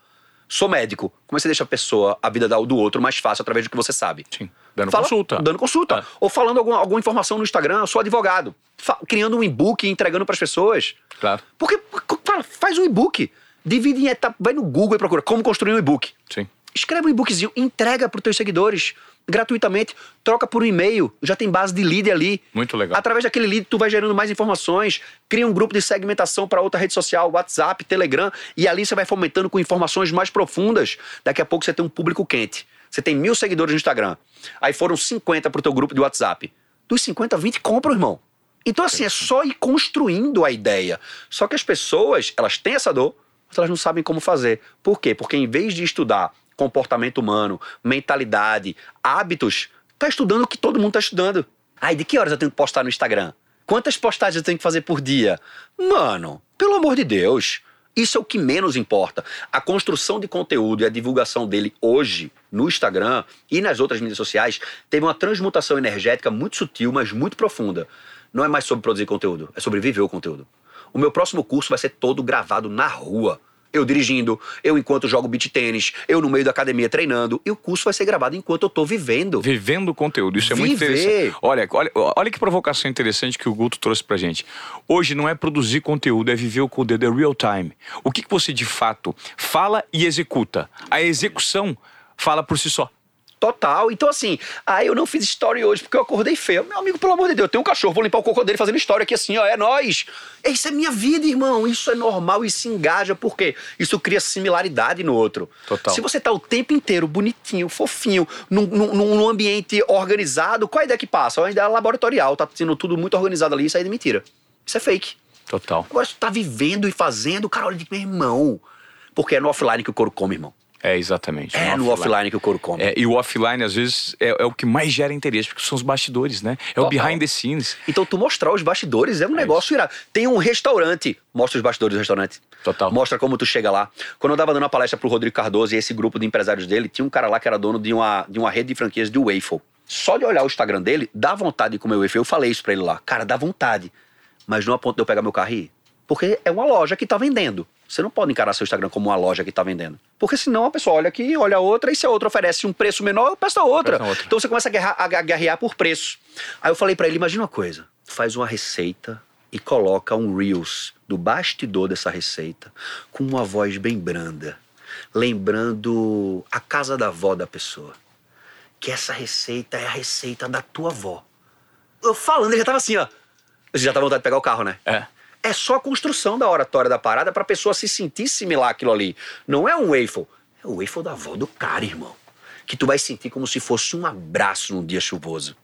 sou médico. Como é que você deixa a pessoa, a vida da- do outro mais fácil através do que você sabe? Sim. Dando Fala- consulta. Dando consulta. Ah. Ou falando alguma, alguma informação no Instagram, sou advogado. Fa- criando um e-book e entregando para as pessoas. Claro. Porque, fala, faz um e-book. Divide em etapas. Vai no Google e procura como construir um e-book. Sim. Escreve um e-bookzinho, entrega para os teus seguidores gratuitamente, troca por um e-mail, já tem base de lead ali. Muito legal. Através daquele lead, tu vai gerando mais informações, cria um grupo de segmentação para outra rede social, WhatsApp, Telegram, e ali você vai fomentando com informações mais profundas. Daqui a pouco você tem um público quente. Você tem mil seguidores no Instagram. Aí foram 50 pro teu grupo de WhatsApp. Dos 50, 20 compram, irmão. Então, assim, é só ir construindo a ideia. Só que as pessoas, elas têm essa dor, mas elas não sabem como fazer. Por quê? Porque em vez de estudar comportamento humano, mentalidade, hábitos, tá estudando o que todo mundo tá estudando. Ai, de que horas eu tenho que postar no Instagram? Quantas postagens eu tenho que fazer por dia? Mano, pelo amor de Deus. Isso é o que menos importa. A construção de conteúdo e a divulgação dele hoje no Instagram e nas outras mídias sociais teve uma transmutação energética muito sutil, mas muito profunda. Não é mais sobre produzir conteúdo, é sobre viver o conteúdo. O meu próximo curso vai ser todo gravado na rua. Eu dirigindo, eu enquanto jogo beat tênis, eu no meio da academia treinando, e o curso vai ser gravado enquanto eu tô vivendo. Vivendo o conteúdo, isso é muito Viver. interessante. Olha, olha, olha que provocação interessante que o Guto trouxe pra gente. Hoje não é produzir conteúdo, é viver o conteúdo, é real time. O que, que você de fato fala e executa? A execução fala por si só. Total. Então, assim, aí eu não fiz story hoje porque eu acordei feio. Meu amigo, pelo amor de Deus, eu tenho um cachorro, vou limpar o cocô dele fazendo história aqui assim, ó, é nós. Isso é minha vida, irmão. Isso é normal e se engaja, porque isso cria similaridade no outro. Total. Se você tá o tempo inteiro bonitinho, fofinho, num, num, num ambiente organizado, qual a ideia que passa? A ideia laboratorial, tá sendo tudo muito organizado ali, isso aí é de mentira. Isso é fake. Total. Agora, se tu tá vivendo e fazendo, cara, olha de meu irmão. Porque é no offline que o couro come, irmão. É, exatamente. É no offline que o couro come. É, e o offline, às vezes, é, é o que mais gera interesse, porque são os bastidores, né? É o Total. behind the scenes. Então, tu mostrar os bastidores é um negócio irado. Tem um restaurante, mostra os bastidores do restaurante. Total. Mostra como tu chega lá. Quando eu tava dando uma palestra pro Rodrigo Cardoso e esse grupo de empresários dele, tinha um cara lá que era dono de uma, de uma rede de franquias de waffle. Só de olhar o Instagram dele, dá vontade de comer waffle. Eu falei isso pra ele lá. Cara, dá vontade. Mas não a ponto de eu pegar meu carro e ir. Porque é uma loja que tá vendendo. Você não pode encarar seu Instagram como uma loja que tá vendendo. Porque senão a pessoa olha aqui, olha a outra, e se a outra oferece um preço menor, eu peço a outra. Peça a outra. Então você começa a guerrear, a guerrear por preço. Aí eu falei pra ele, imagina uma coisa. Faz uma receita e coloca um Reels do bastidor dessa receita com uma voz bem branda, lembrando a casa da avó da pessoa. Que essa receita é a receita da tua avó. Eu falando, ele já tava assim, ó. Você já tá vontade de pegar o carro, né? É. É só a construção da oratória da parada pra pessoa se sentir similar àquilo ali. Não é um waffle. É o waffle da avó do cara, irmão. Que tu vai sentir como se fosse um abraço num dia chuvoso.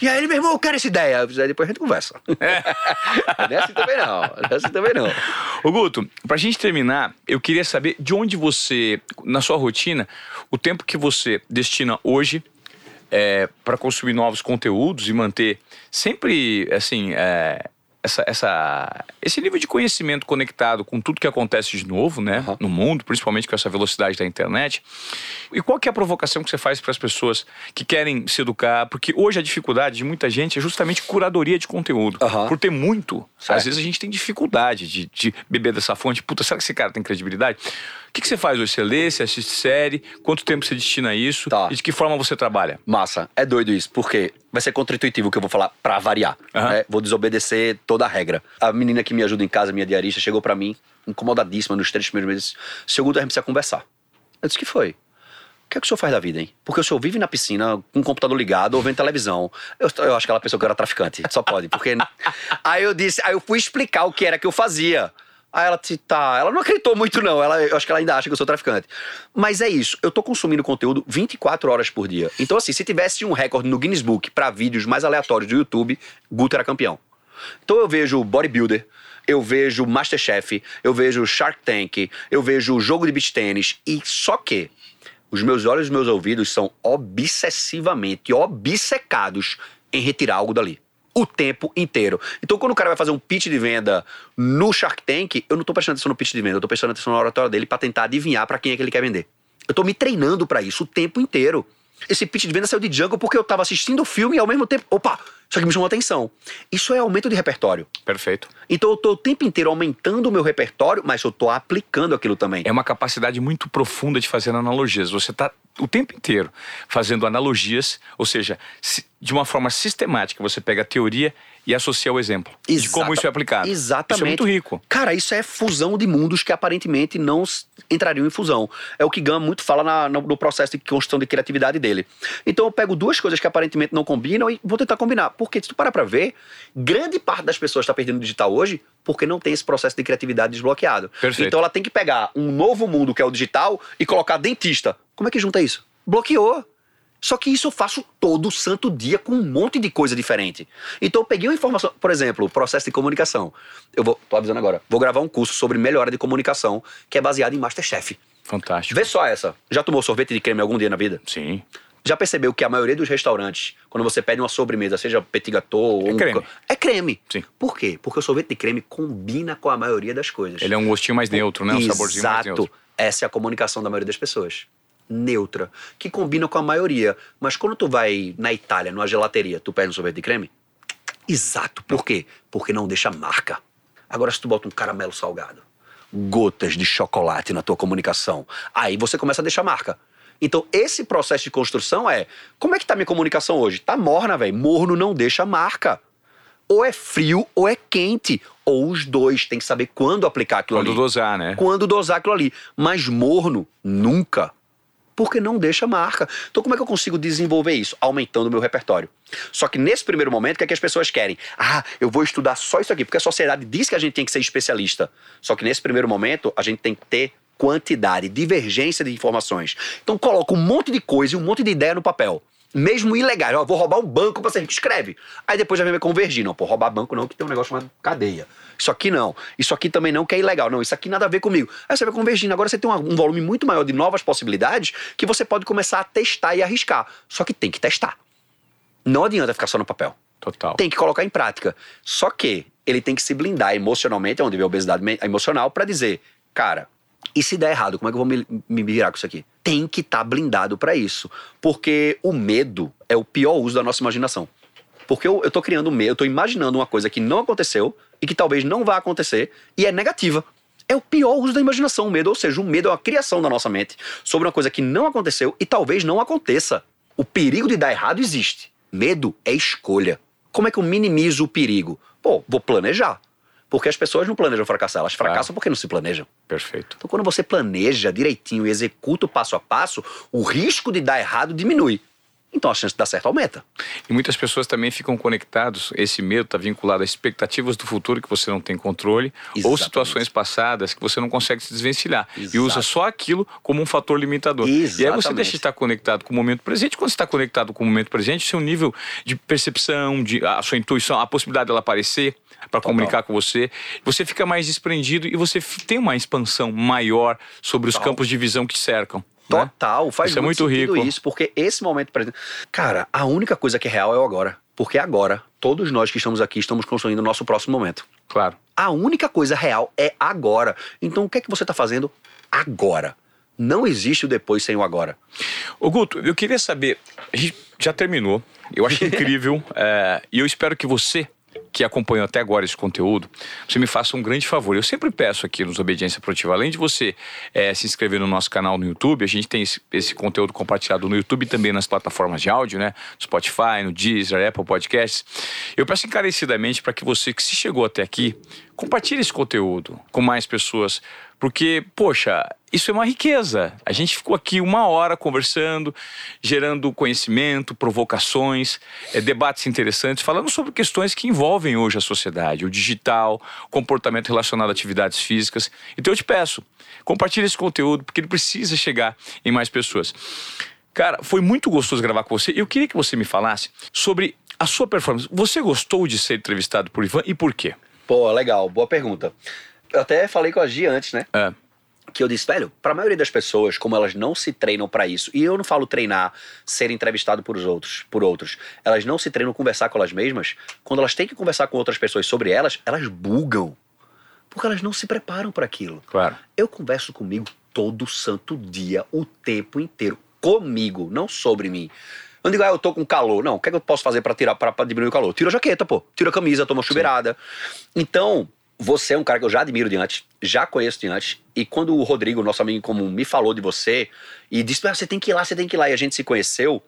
E aí ele, meu irmão, eu quero essa ideia. Aí depois a gente conversa. é assim também não. Não é assim também não. Ô Guto, pra gente terminar, eu queria saber de onde você, na sua rotina, o tempo que você destina hoje é, para consumir novos conteúdos e manter sempre, assim, é, essa, essa, esse nível de conhecimento conectado com tudo que acontece de novo, né, Aham. no mundo, principalmente com essa velocidade da internet. E qual que é a provocação que você faz para as pessoas que querem se educar? Porque hoje a dificuldade de muita gente é justamente curadoria de conteúdo. Aham. Por ter muito, Certo. às vezes a gente tem dificuldade de, de beber dessa fonte. Puta, será que esse cara tem credibilidade? O que, que você faz hoje? Você lê, você assiste série? Quanto tempo você destina a isso? Tá. E de que forma você trabalha? Massa, é doido isso, porque vai ser contra-intuitivo o que eu vou falar pra variar. Aham. né? Vou desobedecer toda a regra. A menina que me ajuda em casa, minha diarista, chegou pra mim, incomodadíssima nos três primeiros meses. Seu Guto, a gente precisa conversar. Eu disse, que foi? O que é que o senhor faz da vida, hein? Porque o senhor vive na piscina com o computador ligado ou vendo televisão. Eu, eu acho que ela pensou que eu era traficante. Só pode, porque. aí eu disse, aí eu fui explicar o que era que eu fazia. Aí ela disse, tá. Ela não acreditou muito, não. Ela, eu acho que ela ainda acha que eu sou traficante. Mas é isso. Eu tô consumindo conteúdo 24 horas por dia. Então, assim, se tivesse um recorde no Guinness Book pra vídeos mais aleatórios do YouTube, Guto era campeão. Então eu vejo bodybuilder, eu vejo Masterchef, eu vejo Shark Tank, eu vejo jogo de beach tênis e só que os meus olhos e os meus ouvidos são obsessivamente obcecados em retirar algo dali. O tempo inteiro. Então, quando o cara vai fazer um pitch de venda no Shark Tank, eu não tô prestando atenção no pitch de venda, eu tô prestando atenção na oratória dele pra tentar adivinhar pra quem é que ele quer vender. Eu tô me treinando pra isso o tempo inteiro. Esse pitch de venda saiu de Jungle porque eu tava assistindo o filme e ao mesmo tempo. Opa! Isso aqui me chamou a atenção. Isso é aumento de repertório. Perfeito. Então eu tô o tempo inteiro aumentando o meu repertório, mas eu tô aplicando aquilo também. É uma capacidade muito profunda de fazer analogias. Você está o tempo inteiro fazendo analogias, ou seja, de uma forma sistemática, você pega a teoria e associa o exemplo de como Exata- isso é aplicado. Exatamente. Isso é muito rico. Cara, isso é fusão de mundos que aparentemente não entrariam em fusão. É o que Gama muito fala na- no, no processo de construção de criatividade dele. Então eu pego duas coisas que aparentemente não combinam e vou tentar combinar. Porque se tu parar pra ver, grande parte das pessoas está perdendo o digital hoje porque não tem esse processo de criatividade desbloqueado. Perfeito. Então ela tem que pegar um novo mundo que é o digital e colocar dentista. Como é que junta isso? Bloqueou. Só que isso eu faço todo santo dia com um monte de coisa diferente. Então eu peguei uma informação, por exemplo, processo de comunicação. Eu vou, tô avisando agora, vou gravar um curso sobre melhora de comunicação que é baseado em Masterchef. Fantástico. Vê só essa. Já tomou sorvete de creme algum dia na vida? Sim. Já percebeu que a maioria dos restaurantes, quando você pede uma sobremesa, seja petit gâteau ou É um creme. é creme. Sim. Por quê? Porque o sorvete de creme combina com a maioria das coisas. Ele é um gostinho mais neutro, né? Um saborzinho mais Exato. neutro. Essa é a comunicação da maioria das pessoas. Neutra. Que combina com a maioria. Mas quando tu vai na Itália, numa gelateria, tu pede um sorvete de creme? Exato. Por quê? Porque não deixa marca. Agora, se tu bota um caramelo salgado, gotas de chocolate na tua comunicação, aí você começa a deixar marca. Então, esse processo de construção é: como é que tá minha comunicação hoje? Tá morna, velho. Morno não deixa marca. Ou é frio ou é quente. Ou os dois. Tem que saber quando aplicar aquilo Quando ali dosar, né? quando dosar aquilo ali. Mas morno, nunca. Porque não deixa marca. Então, como é que eu consigo desenvolver isso? Aumentando o meu repertório. Só que nesse primeiro momento, o que é que as pessoas querem? Ah, eu vou estudar só isso aqui, porque a sociedade diz que a gente tem que ser especialista. Só que nesse primeiro momento, a gente tem que ter quantidade, divergência de informações. Então, coloca um monte de coisa e um monte de ideia no papel. Mesmo ilegal. Ó, vou roubar um banco pra ser rico. Escreve. Aí depois já vem me convergir. Não, pô, roubar banco não, que tem um negócio chamado cadeia. Isso aqui não. Isso aqui também não, que é ilegal. Não, isso aqui nada a ver comigo. Aí você vai convergindo. Agora você tem um volume muito maior de novas possibilidades que você pode começar a testar e arriscar. Só que tem que testar. Não adianta ficar só no papel. Total. Tem que colocar em prática. Só que ele tem que se blindar emocionalmente, é onde vem a obesidade emocional, pra dizer, cara, e se der errado, como é que eu vou me, me virar com isso aqui? Tem que estar blindado pra isso. Porque o medo é o pior uso da nossa imaginação. Porque eu, eu tô criando medo, eu tô imaginando uma coisa que não aconteceu e que talvez não vá acontecer e é negativa. É o pior uso da imaginação, o medo. Ou seja, o medo é uma criação da nossa mente sobre uma coisa que não aconteceu e talvez não aconteça. O perigo de dar errado existe. Medo é escolha. Como é que eu minimizo o perigo? Pô, vou planejar. Porque as pessoas não planejam fracassar, elas fracassam porque não se planejam. Perfeito. Então, quando você planeja direitinho e executa o passo a passo, o risco de dar errado diminui. Então, a chance de dar certo aumenta. E muitas pessoas também ficam conectados, esse medo está vinculado a expectativas do futuro que você não tem controle, ou Exatamente. situações passadas que você não consegue se desvencilhar. E Exato. usa só aquilo como um fator limitador. E aí você Exatamente. deixa de estar conectado com o momento presente. Quando você está conectado com o momento presente, seu nível de percepção, de, a sua intuição, a possibilidade dela aparecer para comunicar com você, você fica mais desprendido e você tem uma expansão maior sobre os Total. campos de visão que te cercam. né? Total, faz Isso é muito, muito sentido rico. isso, porque esse momento presente. Cara, a única coisa que é real é o agora. Porque agora, todos nós que estamos aqui estamos construindo o nosso próximo momento. Claro. A única coisa real é agora. Então, o que é que você está fazendo agora? Não existe o depois sem o agora. Ô Guto, eu queria saber, a gente já terminou, eu acho incrível, é, e eu espero que você, que acompanhou até agora esse conteúdo, você me faça um grande favor. Eu sempre peço aqui nos Obediência Produtiva, além de você é, se inscrever no nosso canal no YouTube, a gente tem esse, esse conteúdo compartilhado no YouTube e também nas plataformas de áudio, né? Spotify, no Deezer, Apple Podcasts. Eu peço encarecidamente para que você que se chegou até aqui, compartilhe esse conteúdo com mais pessoas, porque, poxa, isso é uma riqueza. A gente ficou aqui uma hora conversando, gerando conhecimento, provocações, eh, debates interessantes, falando sobre questões que envolvem hoje a sociedade, o digital, comportamento relacionado a atividades físicas. Então eu te peço, compartilhe esse conteúdo, porque ele precisa chegar em mais pessoas. Cara, foi muito gostoso gravar com você. Eu queria que você me falasse sobre a sua performance. Você gostou de ser entrevistado por Ivan e por quê? Pô, legal, boa pergunta. Eu até falei com a Gi antes, né? É, que eu disse, velho, para a maioria das pessoas, como elas não se treinam para isso, e eu não falo treinar, ser entrevistado por os outros, por outros, elas não se treinam conversar com elas mesmas, quando elas têm que conversar com outras pessoas sobre elas, elas bugam. Porque elas não se preparam para aquilo. claro. Eu converso comigo todo santo dia, o tempo inteiro, comigo, não sobre mim. Eu não digo, ah, eu tô com calor. Não, o que, é que eu posso fazer pra tirar para diminuir o calor? Tira a jaqueta, pô. Tira a camisa, toma uma chuveirada. Então, você é um cara que eu já admiro de antes, já conheço de antes. E quando o Rodrigo, nosso amigo comum, me falou de você e disse, ah, você tem que ir lá, você tem que ir lá, e a gente se conheceu,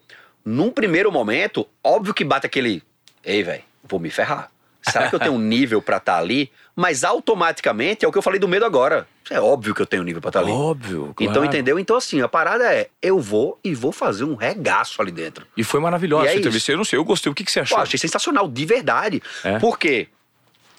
num primeiro momento, óbvio que bate aquele, ei, velho, vou me ferrar. Será que eu tenho um nível pra estar ali? Mas automaticamente é o que eu falei do medo agora. É óbvio que eu tenho um nível pra estar ali. Óbvio. Então, claro. entendeu? Então, assim, a parada é: eu vou e vou fazer um regaço ali dentro. E foi maravilhosa E é essa entrevista. Eu não sei, eu gostei. O que, que você achou? Pô, achei sensacional, de verdade. É? Por quê?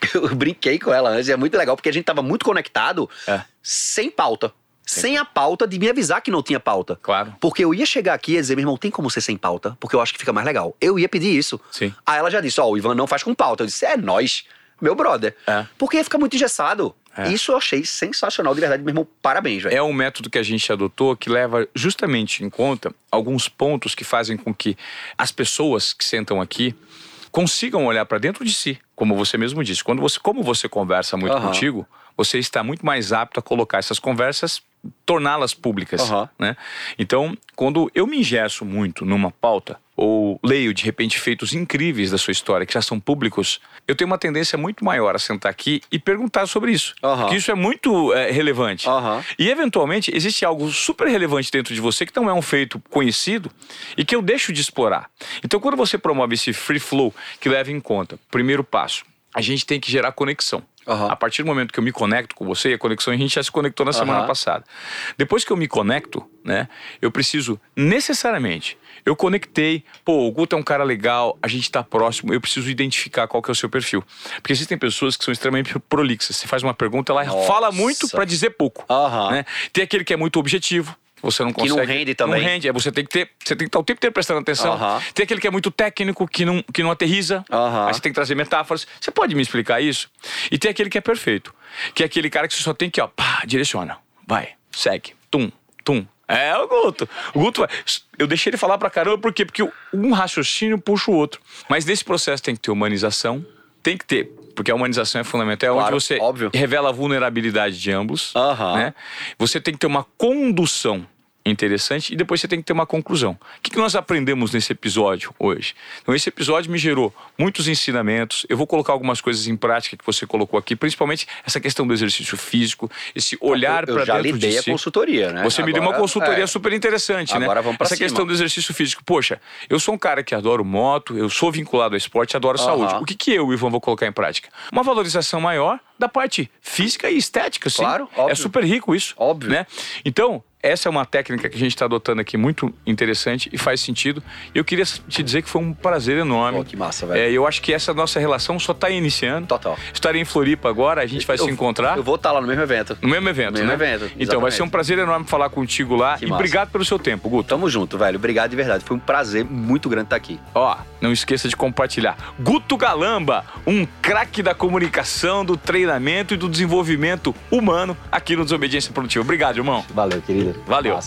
Eu brinquei com ela antes, é muito legal, porque a gente tava muito conectado, É. sem pauta. Sem a pauta de me avisar que não tinha pauta. Claro. Porque eu ia chegar aqui e dizer, meu irmão, tem como ser sem pauta? Porque eu acho que fica mais legal. Eu ia pedir isso. Sim. Aí ela já disse, ó, o Ivan não faz com pauta. Eu disse, é nós, meu brother. É. Porque ia ficar muito engessado. É. Isso eu achei sensacional, de verdade, meu irmão. Parabéns, velho. É um método que a gente adotou que leva justamente em conta alguns pontos que fazem com que as pessoas que sentam aqui consigam olhar para dentro de si, como você mesmo disse. Quando você, como você conversa muito Aham. contigo, você está muito mais apto a colocar essas conversas, torná-las públicas, Aham. né? Então, quando eu me ingesso muito numa pauta ou leio de repente feitos incríveis da sua história que já são públicos, eu tenho uma tendência muito maior a sentar aqui e perguntar sobre isso, Aham. porque isso é muito é, relevante. Aham. E eventualmente existe algo super relevante dentro de você que não é um feito conhecido e que eu deixo de explorar. Então, quando você promove esse free flow que leva em conta, primeiro passo, a gente tem que gerar conexão. Aham. A partir do momento que eu me conecto com você, a conexão a gente já se conectou na semana Aham. passada. Depois que eu me conecto, né, eu preciso necessariamente. Eu conectei, pô, o Guto é um cara legal, a gente tá próximo, eu preciso identificar qual que é o seu perfil. Porque existem pessoas que são extremamente prolixas. Você faz uma pergunta, ela Nossa. fala muito para dizer pouco. Aham. né? Tem aquele que é muito objetivo. Você não Que consegue. não rende também. Não rende. É, você tem que ter. Você tem que estar o tempo inteiro prestando atenção. Aham. Tem aquele que é muito técnico, que não, que não aterriza. Aham. Aí você tem que trazer metáforas. Você pode me explicar isso? E tem aquele que é perfeito. Que é aquele cara que você só tem que, ó, pá, direciona. Vai, segue. Tum, tum. É o Guto. O Guto vai. Eu deixei ele falar pra caramba, por quê? Porque um raciocínio puxa o outro. Mas nesse processo tem que ter humanização, tem que ter. Porque a humanização é fundamental, é Claro, onde você óbvio. revela a vulnerabilidade de ambos. Aham. Né? Você tem que ter uma condução interessante e depois você tem que ter uma conclusão. O que que nós aprendemos nesse episódio hoje? Então, esse episódio me gerou muitos ensinamentos. Eu vou colocar algumas coisas em prática que você colocou aqui, principalmente essa questão do exercício físico, esse olhar eu para já deu lhe dei de a si. consultoria, né? Você me deu uma Agora, consultoria é. super interessante, né? Agora vamos pra Essa cima. questão do exercício físico. Poxa, eu sou um cara que adoro moto, eu sou vinculado ao esporte, adoro saúde. O que, que eu, Ivan, vou colocar em prática? Uma valorização maior da parte física e estética, sim. Claro, É óbvio. super rico isso. Óbvio. Né? Então, essa é uma técnica que a gente está adotando aqui muito interessante e faz sentido. E eu queria te dizer que foi um prazer enorme. Pô, que massa, velho. É, eu acho que essa nossa relação só está iniciando. Total. Estarei em Floripa agora, a gente vai se Eu- encontrar. Eu vou estar lá no mesmo evento. No mesmo evento, No mesmo né? evento, Então, vai exatamente. ser um prazer enorme falar contigo lá. Que e massa. obrigado pelo seu tempo, Guto. Tamo junto, velho. Obrigado de verdade. Foi um prazer muito grande estar aqui. Ó, não esqueça de compartilhar. Guto Galamba, um craque da comunicação, do treinamento e do desenvolvimento humano aqui no Desobediência Produtiva. Obrigado, irmão. Valeu, querido. Valeu.